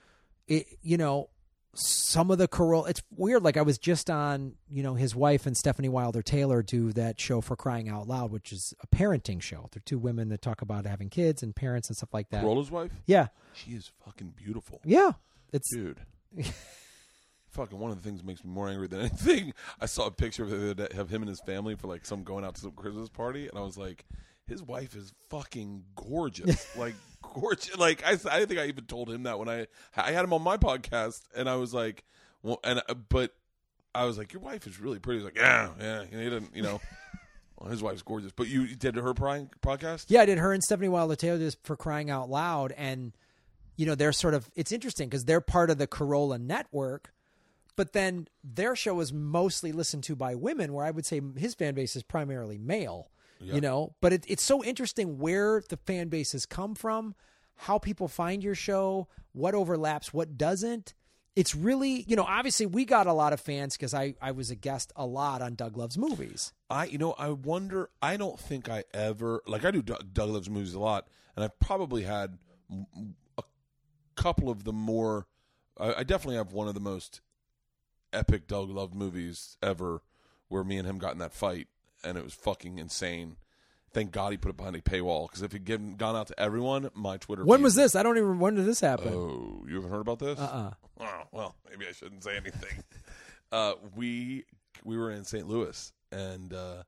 it, you know, some of the Carolla. It's weird. Like I was just on, you know, his wife and Stefanie Wilder-Taylor do that show for Crying Out Loud, which is a parenting show. They're two women that talk about having kids and parents and stuff like that. Carolla's wife. Yeah, She is fucking beautiful. yeah. It's dude. Fucking one of the things that makes me more angry than anything. I saw a picture of, of him and his family for like some going out to some Christmas party, and I was like, his wife is fucking gorgeous, like gorgeous. Like I, I think I even told him that when I I had him on my podcast, and I was like, well, and uh, but I was like, your wife is really pretty. He's like, yeah, yeah. And he didn't, you know. Well, his wife's gorgeous, but you did her pri- podcast. yeah. I did her and Stefanie Wilder-Taylor just for Crying Out Loud, and you know they're sort of it's interesting because they're part of the Carolla network, but then their show is mostly listened to by women, where I would say his fan base is primarily male. You know, but it, it's so interesting where the fan bases come from, how people find your show, what overlaps, what doesn't. It's really, you know, obviously we got a lot of fans because I, I was a guest a lot on Doug Loves Movies. I, you know, I wonder. I don't think I ever like I do Doug, Doug Loves movies a lot, and I've probably had a couple of the more. I, I definitely have one of the most epic Doug Love movies ever, where me and him got in that fight, and it was fucking insane. Thank God he put it behind a paywall because if he'd given, gone out to everyone, my Twitter. When feed- was this? I don't even. When did this happen? Oh, you haven't heard about this? Uh-uh. Oh, well, maybe I shouldn't say anything. uh, we we were in St. Louis, and uh,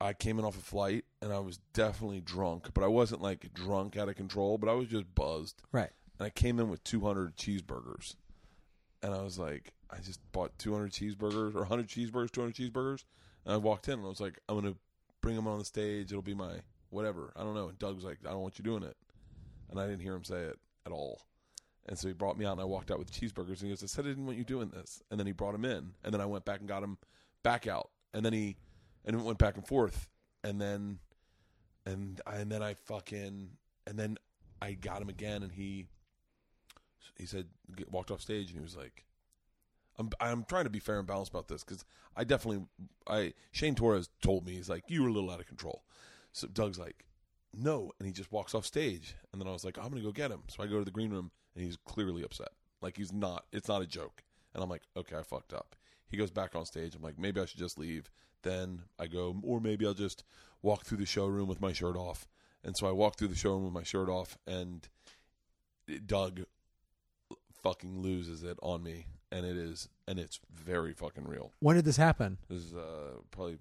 I came in off a flight, and I was definitely drunk, but I wasn't like drunk out of control, but I was just buzzed. Right. And I came in with 200 cheeseburgers. And I was like, I just bought 200 cheeseburgers or 100 cheeseburgers, 200 cheeseburgers. And I walked in and I was like, I'm going to bring him on the stage. It'll be my whatever. I don't know. And Doug was like, I don't want you doing it. And I didn't hear him say it at all. And so he brought me out and I walked out with cheeseburgers. And he goes, I said I didn't want you doing this. And then he brought him in. And then I went back and got him back out. And then he, and it went back and forth. And then, and, and then I fucking, and then I got him again and he, he said walked off stage and he was like I'm I'm trying to be fair and balanced about this cuz I definitely I Shane Torres told me he's like you were a little out of control. So Doug's like no and he just walks off stage and then I was like I'm to go get him. So I go to the green room and he's clearly upset. Like he's not it's not a joke. And I'm like okay, I fucked up. He goes back on stage. I'm like maybe I should just leave. Then I go or maybe I'll just walk through the showroom with my shirt off. And so I walk through the showroom with my shirt off and Doug fucking loses it on me, and it is, and it's very fucking real. When did this happen? This is uh, probably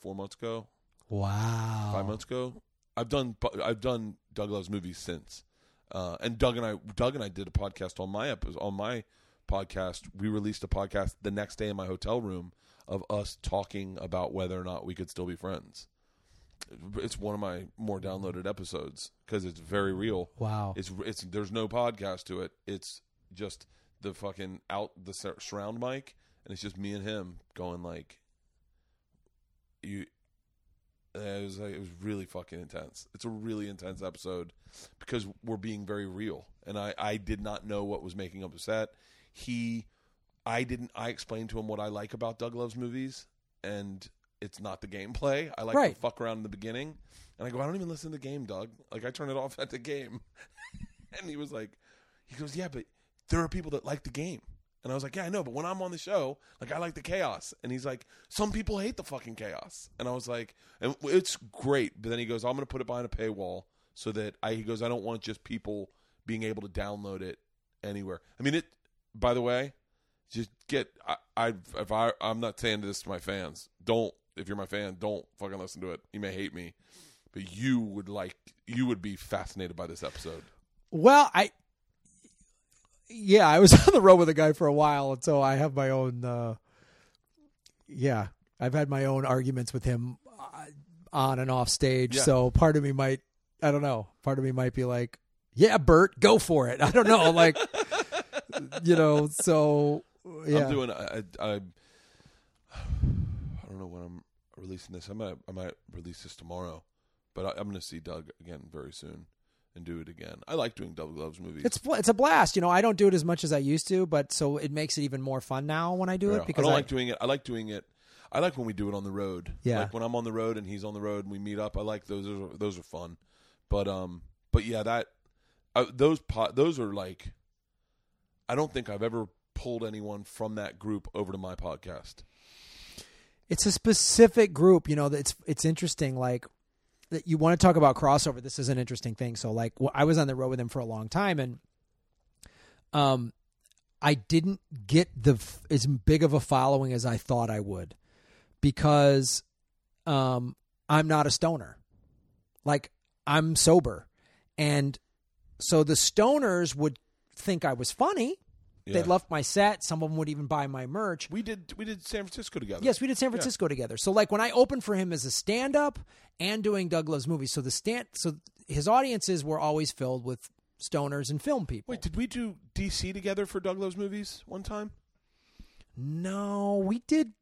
four months ago, Wow. five months ago. I've done I've done Doug Loves Movies since, uh, and Doug and I Doug and I did a podcast on my episode on my podcast. We released a podcast the next day in my hotel room of us talking about whether or not we could still be friends. It's one of my more downloaded episodes because it's very real. Wow. It's it's there's no podcast to it. It's just the fucking out the sur- surround mic, and it's just me and him going like, you. It was like, it was really fucking intense. It's a really intense episode because we're being very real, and I I did not know what was making him upset. He, I didn't. I explained to him what I like about Doug Loves movies, and it's not the gameplay. I like Right. to fuck around in the beginning, and I go, I don't even listen to the game, Doug. Like I turn it off at the game, and he was like, he goes, yeah, but there are people that like the game. And I was like, yeah, I know, but when I'm on the show, like I like the chaos. And he's like, some people hate the fucking chaos. And I was like, and it's great. But then he goes, I'm going to put it behind a paywall so that I, he goes, I don't want just people being able to download it anywhere. I mean, it, by the way, just get, I, I, if I, I'm not saying this to my fans, don't, if you're my fan, don't fucking listen to it. You may hate me, but you would like, you would be fascinated by this episode. Well, I yeah, I was on the road with a guy for a while, and so I have my own. Uh, yeah, I've had my own arguments with him uh, on and off stage. Yeah. So part of me might, I don't know, part of me might be like, "Yeah, Bert, go for it." I don't know, like, you know. So yeah, I'm doing. I, I, I I don't know when I'm releasing this. I might I might release this tomorrow, but I, I'm going to see Doug again very soon and do it again. I like doing Doug Loves Movies. It's it's a blast, you know. I don't do it as much as I used to, but so it makes it even more fun now when I do it because I don't I, like doing it. I like doing it. I like when we do it on the road. Yeah. like when I'm on the road and he's on the road and we meet up. I like those. Those are, those are fun. But um, but yeah, that uh, those pot those are like. I don't think I've ever pulled anyone from that group over to my podcast. it's a specific group you know it's it's interesting like that you want to talk about crossover this is an interesting thing. So like wh- i was on the road with him for a long time and um i didn't get the as big of a following as i thought i would because um i'm not a stoner. Like i'm sober. And so the stoners would think i was funny Yeah. they loved my set some of them would even buy my merch We did we did San Francisco together. Yes, we did San Francisco together. So like when I opened for him as a stand up and doing Doug Loves movies, so the stand so his audiences were always filled with stoners and film people. Wait, did we do DC together for Doug Loves movies one time? no, we did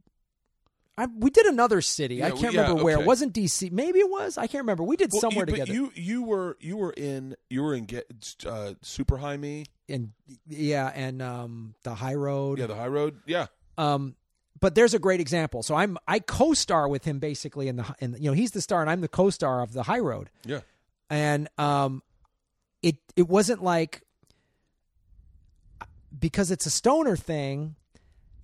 I, we did another city. I can't we- yeah, remember where. okay. It wasn't DC. Maybe it was. I can't remember. We did Well, somewhere you, together. But you you were you were in you were in get uh, Super High Me. And yeah, and um, the High Road. Yeah, the High Road. Yeah. Um, but there's a great example. So I'm I co-star with him basically in the in you know he's the star and I'm the co-star of the High Road. Yeah. and um, it it wasn't like because it's a stoner thing.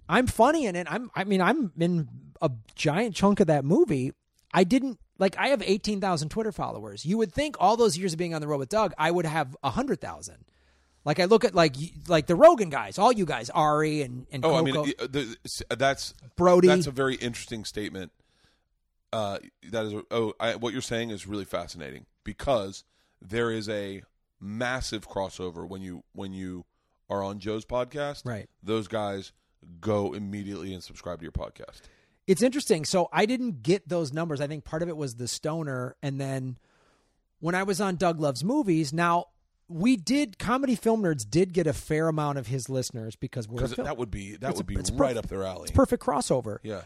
I'm funny in it. I'm I mean I'm in a giant chunk of that movie. I didn't like I have eighteen thousand Twitter followers. You would think all those years of being on the road with Doug, I would have a hundred thousand. Like I look at like like the Rogan guys, all you guys, Ari and and Oh, Coco. I mean, uh, the, that's Brody. That's a very interesting statement. uh, that is oh, I, what you're saying is really fascinating because there is a massive crossover when you when you are on Joe's podcast. Right. Those guys go immediately and subscribe to your podcast. It's interesting. So I didn't get those numbers. I think part of it was the stoner, and then when I was on Doug Loves Movies, now we did comedy film nerds did get a fair amount of his listeners because we're a Because that would be that It's a- would be it's right perf- up their alley. it's perfect crossover. Yeah.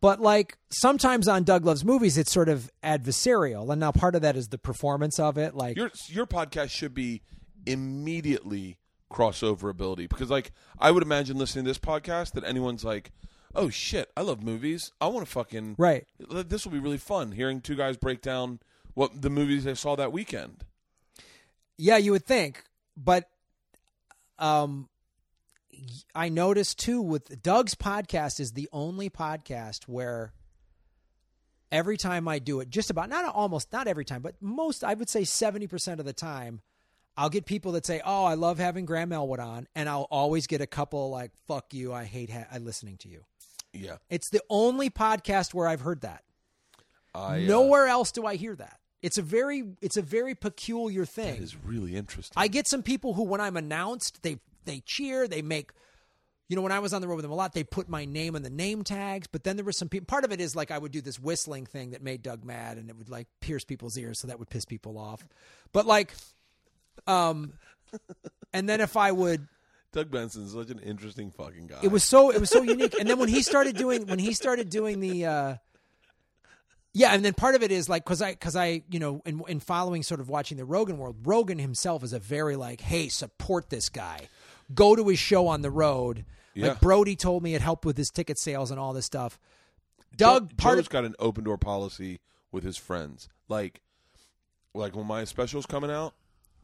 But like sometimes on Doug Loves Movies, it's sort of adversarial, and now part of that is the performance of it. Like Your your podcast should be immediately crossover ability because like I would imagine listening to this podcast that anyone's like, "Oh shit, I love movies. I want to fucking right, This will be really fun hearing two guys break down what the movies they saw that weekend." Yeah, you would think, but um, I noticed too with Doug's podcast is the only podcast where every time I do it, just about not almost not every time, but most I would say seventy percent of the time, I'll get people that say, "Oh, I love having Graham Elwood on," and I'll always get a couple like, "Fuck you, I hate ha- I listening to you." Yeah. It's the only podcast where I've heard that. I uh, Nowhere else do I hear that. It's a very it's a very peculiar thing. That is really interesting. I get some people who, when I'm announced, they they cheer, they make. You know, when I was on the road with them a lot, they put my name on the name tags. But then there was some people. Part of it is like I would do this whistling thing that made Doug mad, and it would like pierce people's ears, so that would piss people off. But like, um, and then if I would Doug Benson is such an interesting fucking guy. it was so it was so unique. And then when he started doing when he started doing the uh yeah, and then part of it is like because I because I you know in in following sort of watching the Rogan world, Rogan himself is a very like hey support this guy, go to his show on the road. Yeah. Like Brody told me it helped with his ticket sales and all this stuff. Doug, Joe, part Joe's of got an open door policy with his friends. Like, like when my special's coming out,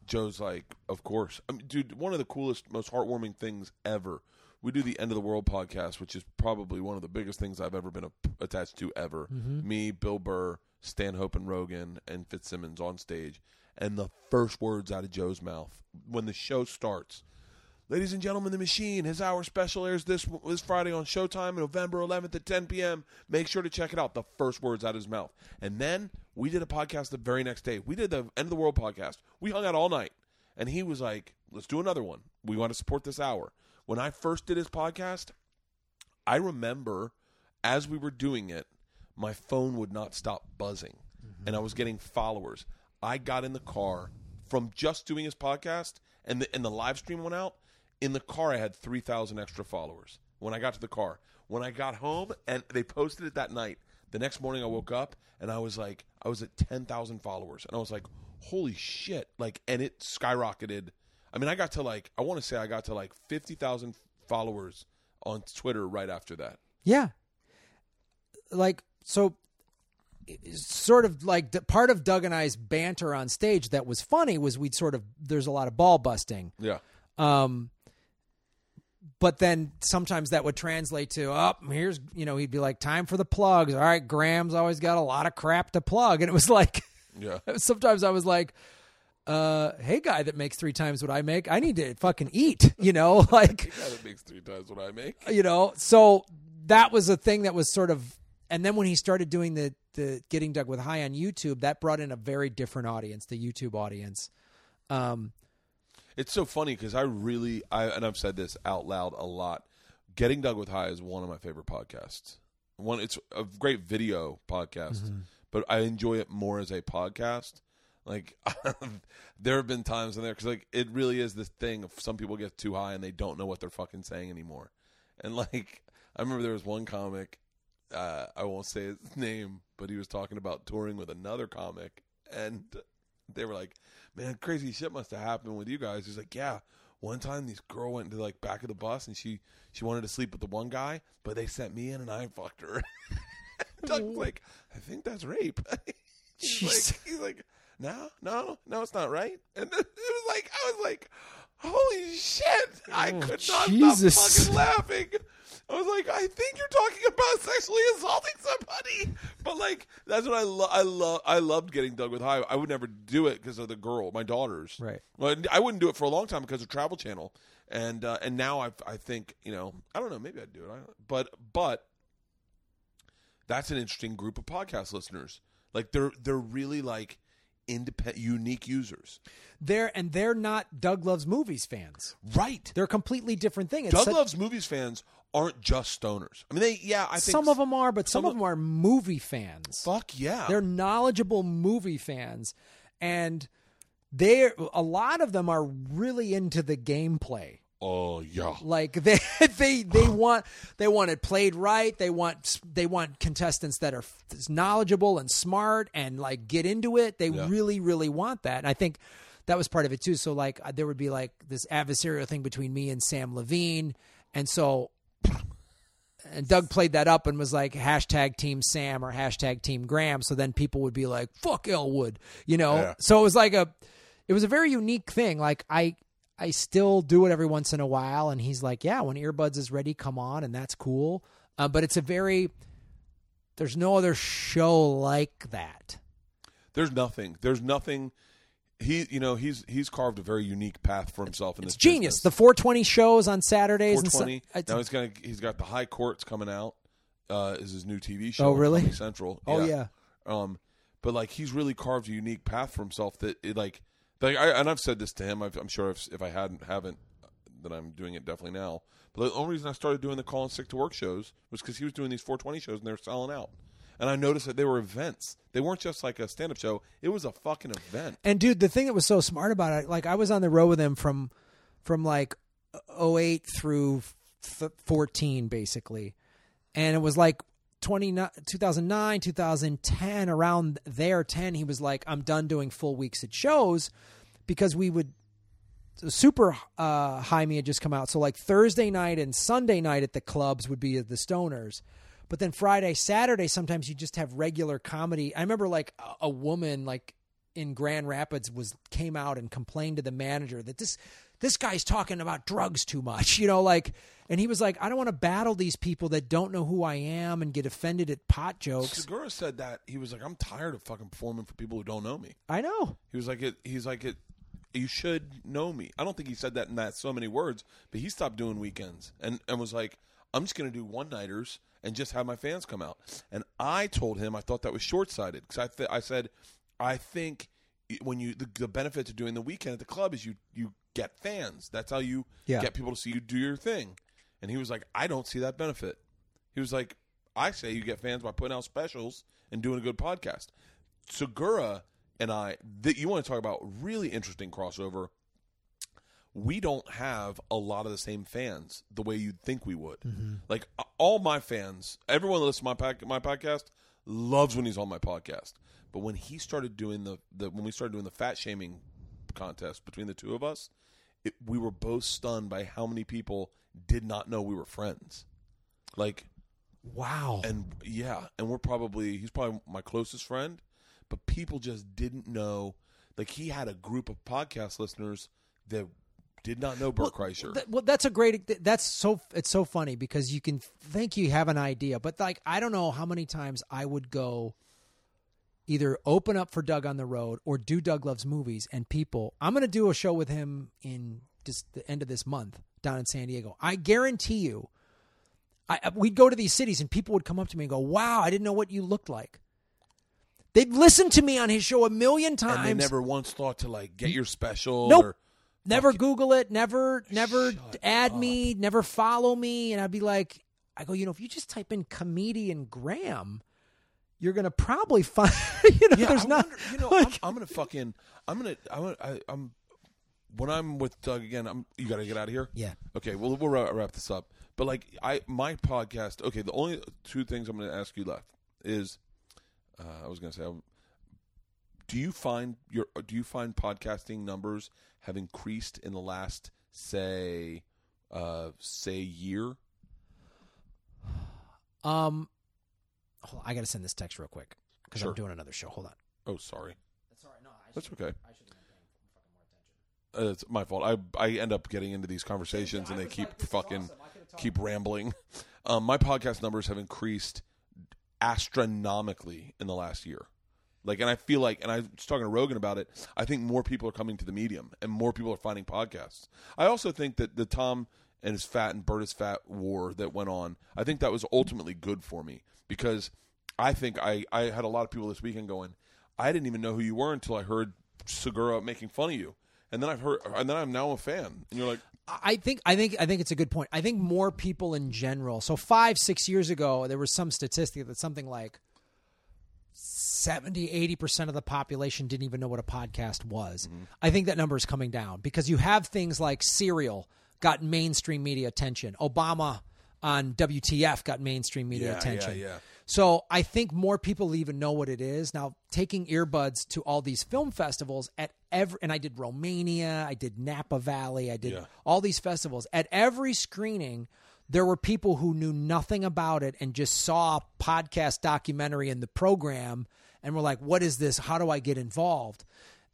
Joe's like, of course, I mean, dude. One of the coolest, most heartwarming things ever. We do the End of the World podcast, which is probably one of the biggest things I've ever been a, attached to ever. Mm-hmm. Me, Bill Burr, Stanhope, and Rogan, and Fitzsimmons on stage, and the first words out of Joe's mouth when the show starts. Ladies and gentlemen, The Machine, his hour special airs this this Friday on Showtime, November 11th at 10 p.m. Make sure to check it out. The first words out of his mouth. And then we did a podcast the very next day. We did the End of the World podcast. We hung out all night. And he was like, let's do another one. We want to support this hour. When I first did his podcast, I remember as we were doing it, my phone would not stop buzzing mm-hmm. and I was getting followers. I got in the car from just doing his podcast and the, and the live stream went out. In the car, I had 3,000 extra followers when I got to the car. When I got home and they posted it that night, the next morning I woke up and I was like, I was at 10,000 followers. And I was like, holy shit. Like, and it skyrocketed. I mean, I got to like, I want to say I got to like 50,000 followers on Twitter right after that. yeah, like so. Sort of like part of Doug and I's banter on stage that was funny was we'd sort of there's a lot of ball busting. Yeah. Um, but then sometimes that would translate to, oh, here's, you know, he'd be like, time for the plugs. All right, Graham's always got a lot of crap to plug. And it was like, Yeah. sometimes I was like, uh, hey, guy that makes three times what I make, I need to fucking eat, you know, like, Yeah, that makes three times what I make. you know, so that was a thing that was sort of, and then when he started doing the, the getting Doug with high on YouTube, that brought in a very different audience, the YouTube audience. Um, It's so funny because I really, I and I've said this out loud a lot. Getting Doug with High is one of my favorite podcasts. One, it's a great video podcast, but I enjoy it more as a podcast. Like there have been times in there because like it really is this thing. Of some people get too high and they don't know what they're fucking saying anymore. And like I remember there was one comic. Uh, I won't say his name, but he was talking about touring with another comic, and they were like, "Man, crazy shit must have happened with you guys." He's like, "Yeah, one time this girl went to like back of the bus and she she wanted to sleep with the one guy, but they sent me in and I fucked her." Doug's like, "I think that's rape." he's like, he's like, "No, no, no, it's not right." And it was like, I was like, "Holy shit!" I Oh, could not Jesus. stop fucking laughing. I was like, I think you're talking about sexually assaulting somebody, but like that's what I love. I love. I loved getting Doug with high. I would never do it because of the girl, my daughters. Right. Well, I wouldn't do it for a long time because of Travel Channel, and uh, and now I I think you know I don't know maybe I'd do it, but but that's an interesting group of podcast listeners. Like they're they're really like independent, unique users. They're and they're not Doug Loves Movies fans. Right. They're a completely different thing. It's Doug such- Loves Movies fans aren't just stoners. I mean, they yeah, I think some of them are, but some, some of of- them are movie fans. Fuck yeah. They're knowledgeable movie fans, and they a lot of them are really into the gameplay. Oh yeah. Like they they they want they want it played right. They want they want contestants that are knowledgeable and smart and like get into it. They Yeah. really really want that. And I think that was part of it too. So like uh, there would be like this adversarial thing between me and Sam Levine, and so and Doug played that up and was like hashtag Team Sam or hashtag Team Graham. So then people would be like, "Fuck Elwood," you know. Yeah. So it was like a, it was a very unique thing. Like I, I still do it every once in a while, and he's like, "Yeah, when earbuds is ready, come on," and that's cool. Uh, but it's a very, there's no other show like that. There's nothing. There's nothing. He, you know, he's he's carved a very unique path for himself in It's this genius. The 420 shows on Saturdays and 420. Sun- it's- now he's gonna he's got the High Courts coming out. Uh, is his new TV show? Oh, really? Central. Oh, yeah. Um, but like he's really carved a unique path for himself that it like, like I and I've said this to him. I've, I'm sure if if I hadn't haven't that I'm doing it definitely now. But the only reason I started doing the call and sick to work shows was because he was doing these 420 shows and they were selling out. And I noticed that they were events. They weren't just like a stand up show. It was a fucking event. And dude, the thing that was so smart about it, like I was on the road with him from from like 08 through f- 14 basically. And it was like 20, 2009, 2010 around there 10 he was like I'm done doing full weeks at shows because we would super uh, high me had just come out. So like Thursday night and Sunday night at the clubs would be the stoners. But then Friday, Saturday, sometimes you just have regular comedy. I remember like a woman like in Grand Rapids was came out and complained to the manager that this this guy's talking about drugs too much, you know, like and he was like, I don't want to battle these people that don't know who I am and get offended at pot jokes. Segura said that he was like, I'm tired of fucking performing for people who don't know me. I know. He was like, it, he's like, it, you should know me. I don't think he said that in that so many words, but he stopped doing weekends and, and was like, I'm just going to do one nighters and just have my fans come out. And I told him I thought that was short sighted because I, th- I said, I think when you the, the benefit to doing the weekend at the club is you you get fans. That's how you Yeah. get people to see you do your thing. And he was like, I don't see that benefit. He was like, I say you get fans by putting out specials and doing a good podcast. Segura and I, that you want to talk about really interesting crossover. We don't have a lot of the same fans the way you'd think we would. Like uh, all my fans, everyone that listens to my pac- my podcast loves when he's on my podcast. But when he started doing the, the when we started doing the fat shaming contest between the two of us, it, we were both stunned by how many people did not know we were friends. Like Wow. and yeah, and we're probably he's probably my closest friend, but people just didn't know. Like he had a group of podcast listeners that did not know Bert Kreischer. Th- well, that's a great. That's so. It's so funny because you can think you have an idea, but like I don't know how many times I would go, either open up for Doug on the road or do Doug loves movies, and people. I'm going to do a show with him in just the end of this month down in San Diego. I guarantee you, I we'd go to these cities and people would come up to me and go, "Wow, I didn't know what you looked like." They'd listened to me on his show a million times. and they never once thought to like get your special. Nope. Or, never Google it, never never add me, never follow me, and I'd be like, I go, you know, if you just type in comedian Graham, you're gonna probably find, you know, yeah, there's I not, wonder- you know, like- I'm, I'm gonna fucking, I'm gonna, I'm, gonna, I, I'm, when I'm with Doug again, I'm. You got to get out of here. yeah, Okay, well we'll wrap, wrap this up. But like I, my podcast. Okay, the only two things I'm going to ask you left is, uh, I was going to say, um, do you find your do you find podcasting numbers have increased in the last say, uh, say year? um, hold on, I gotta send this text real quick because Sure. I'm doing another show. Hold on. Oh, sorry, That's all right. No, I that's okay. I should have been paying fucking more attention. Uh, it's my fault. I I end up getting into these conversations and they keep fucking keep rambling. Um, my podcast numbers have increased astronomically in the last year. Like, and I feel like, and I was talking to Rogan about it. I think more people are coming to the medium, and more people are finding podcasts. I also think that the Tom and his fat and Bert is fat war that went on. I think that was ultimately good for me because I think I I had a lot of people this weekend going. I didn't even know who you were until I heard Segura making fun of you, and then I've heard, and then I'm now a fan. And you're like, I think I think I think it's a good point. I think more people in general. So five six years ago, there was some statistic that something like 70 80 percent of the population didn't even know what a podcast was. Mm-hmm. I think that number is coming down because you have things like Serial got mainstream media attention. Obama on WTF got mainstream media Yeah, yeah, attention. yeah. So I think more people even know what it is now. Taking earbuds to all these film festivals at every, and I did Romania, I did Napa Valley, I did Yeah. all these festivals. At every screening, there were people who knew nothing about it and just saw a podcast documentary in the program and were like, "What is this? How do I get involved?"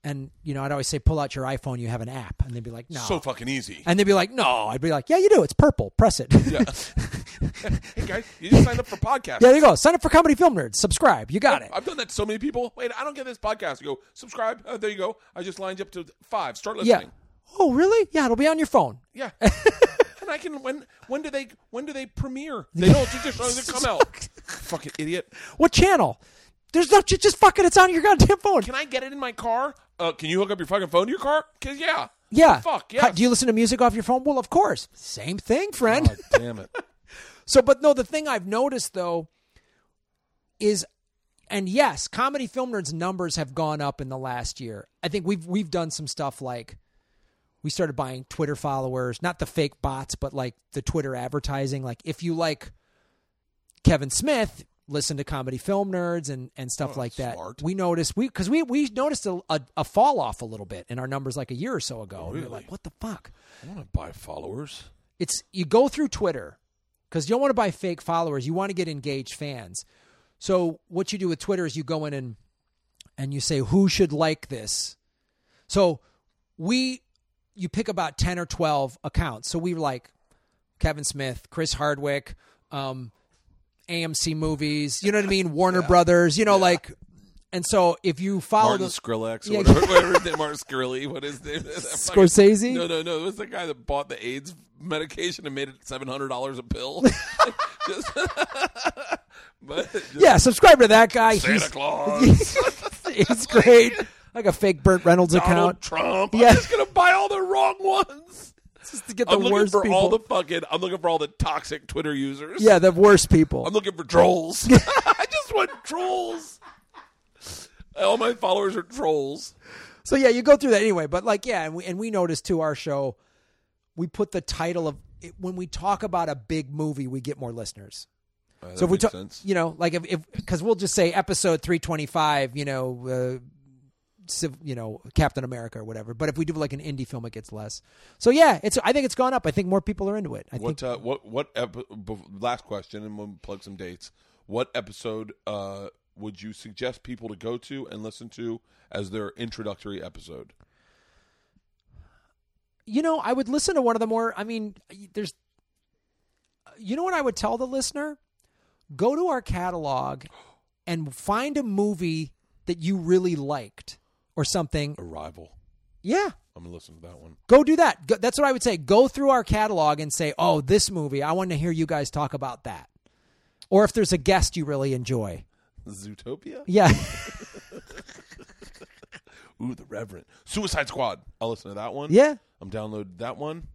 And you know, I'd always say, "Pull out your iPhone. You have an app." And they'd be like, "No." so fucking easy. and they'd be like, "No." I'd be like, "Yeah, you do. It's purple. Press it." Yeah. hey guys, you just signed up for podcast. Yeah, there you go. Sign up for Comedy Film Nerds. Subscribe. You got it. I've done that to so many people. Wait, I don't get this podcast. You go subscribe. Uh, there you go. I just lined you up to five. Start listening. Yeah. Oh, really? Yeah, it'll be on your phone. Yeah. and I can when when do they when do they premiere? They don't just, just come out. Fucking idiot. What channel? There's no just, just fucking. It's on your goddamn phone. Can I get it in my car? Uh, can you hook up your fucking phone to your car? Cause yeah. Yeah. Fuck yeah. do you listen to music off your phone? Well, of course. Same thing, friend. God damn it. So, but no, the thing I've noticed though is, and yes, comedy film nerds numbers have gone up in the last year. I think we've we've done some stuff like we started buying Twitter followers, not the fake bots, but like the Twitter advertising. Like if you like Kevin Smith, listen to comedy film nerds and and stuff like that. smart. We noticed we because we we noticed a, a, a fall off a little bit in our numbers like a year or so ago. We were really? like, what the fuck? I want to buy followers. it's you go through Twitter because you don't want to buy fake followers. You want to get engaged fans. So what you do with Twitter is you go in and and you say who should like this. So we you pick about ten or twelve accounts. So we were like Kevin Smith, Chris Hardwick, um, AMC movies. You know what I mean? Warner Brothers. You know, like. And so if you follow Martin the Skrillex Yeah. whatever, whatever Martin Skrilly, what is his name? That fucking- Scorsese? No, no, no. It was the guy that bought the AIDS medication and made it seven hundred dollars a pill. Just- but just yeah, subscribe to that guy. Santa He's Claus, he's great. Like a fake Burt Reynolds Donald account. Trump. Yeah. I'm just gonna buy all the wrong ones. Just to get the I'm looking worst for people. all the fucking. I'm looking for all the toxic Twitter users. yeah, the worst people. I'm looking for trolls. I just want trolls. All my followers are trolls. So yeah, you go through that anyway. But like, yeah, and we and we noticed to our show, we put the title of it, when we talk about a big movie, we get more listeners. so if we talk, you know, like if if because we'll just say episode three twenty five, you know. Uh, you know Captain America or whatever, but if we do like an indie film, it gets less. So yeah, it's. I think it's gone up. I think more people are into it. I What think uh, what what epi- last question and we'll plug some dates. What episode uh, would you suggest people to go to and listen to as their introductory episode? you know, I would listen to one of the more. I mean, there's. You know what I would tell the listener? Go to our catalog and find a movie that you really liked or something. Arrival. Yeah, I'm gonna listen to that one. go do that. Go, that's what I would say. Go through our catalog and say, "Oh, this movie. I want to hear you guys talk about that." Or if there's a guest you really enjoy. Zootopia. Yeah. Ooh, the Reverend. Suicide Squad. I'll listen to that one. yeah. I'm downloading that one.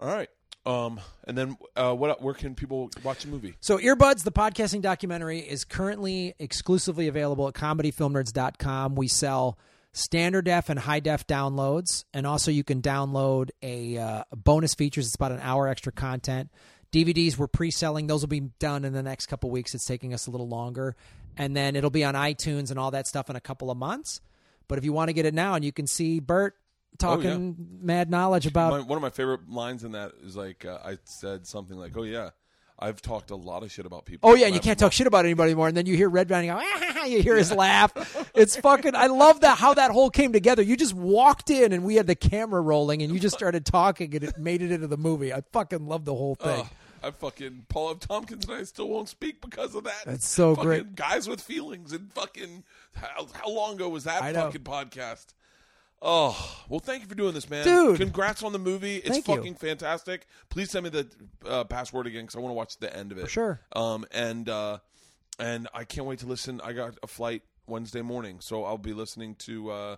All right. Um, and then uh, what? Where can people watch the movie? So Earbuds, the podcasting documentary, is currently exclusively available at comedyfilmnerds.com. We sell standard def and high def downloads, and also you can download a uh, bonus features. It's about an hour extra content. DVDs we're pre-selling; those will be done in the next couple weeks. It's taking us a little longer, and then it'll be on iTunes and all that stuff in a couple of months. But if you want to get it now, and you can see Bert talking mad knowledge about My, one of my favorite lines in that is like uh, I said something like, "Oh yeah, I've talked a lot of shit about people." Oh yeah, and you can't talk shit about anybody anymore. And then you hear Red Band, you go, ah, you hear his laugh. It's fucking. I love that how that whole came together. You just walked in, and we had the camera rolling, and you just started talking, and it made it into the movie. I fucking love the whole thing. Ugh, I fucking Paul F. Tompkins and I still won't speak because of that. That's so Fucking great. Guys with feelings and fucking how, how long ago was that I know. fucking podcast? Oh well, thank you for doing this, man, Dude. Congrats on the movie. It's Thank you. fucking fantastic. Please send me the uh, password again because I want to watch the end of it. sure. Um, and uh, and I can't wait to listen. I got a flight Wednesday morning, so I'll be listening to uh,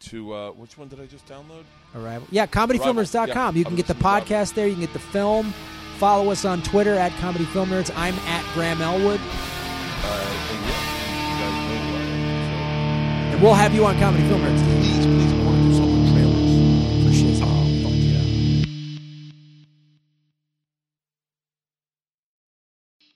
to uh, which one did I just download? Arrival. Yeah, comedyfilmnerds.com. Yeah, you can I'm get the listening to podcast there. You can get the film. Follow us on Twitter at Comedy Film Nerds. I'm at Graham Elwood. Uh, and yeah, you guys know who I am, And we'll have you on Comedy Film Nerds. please, please,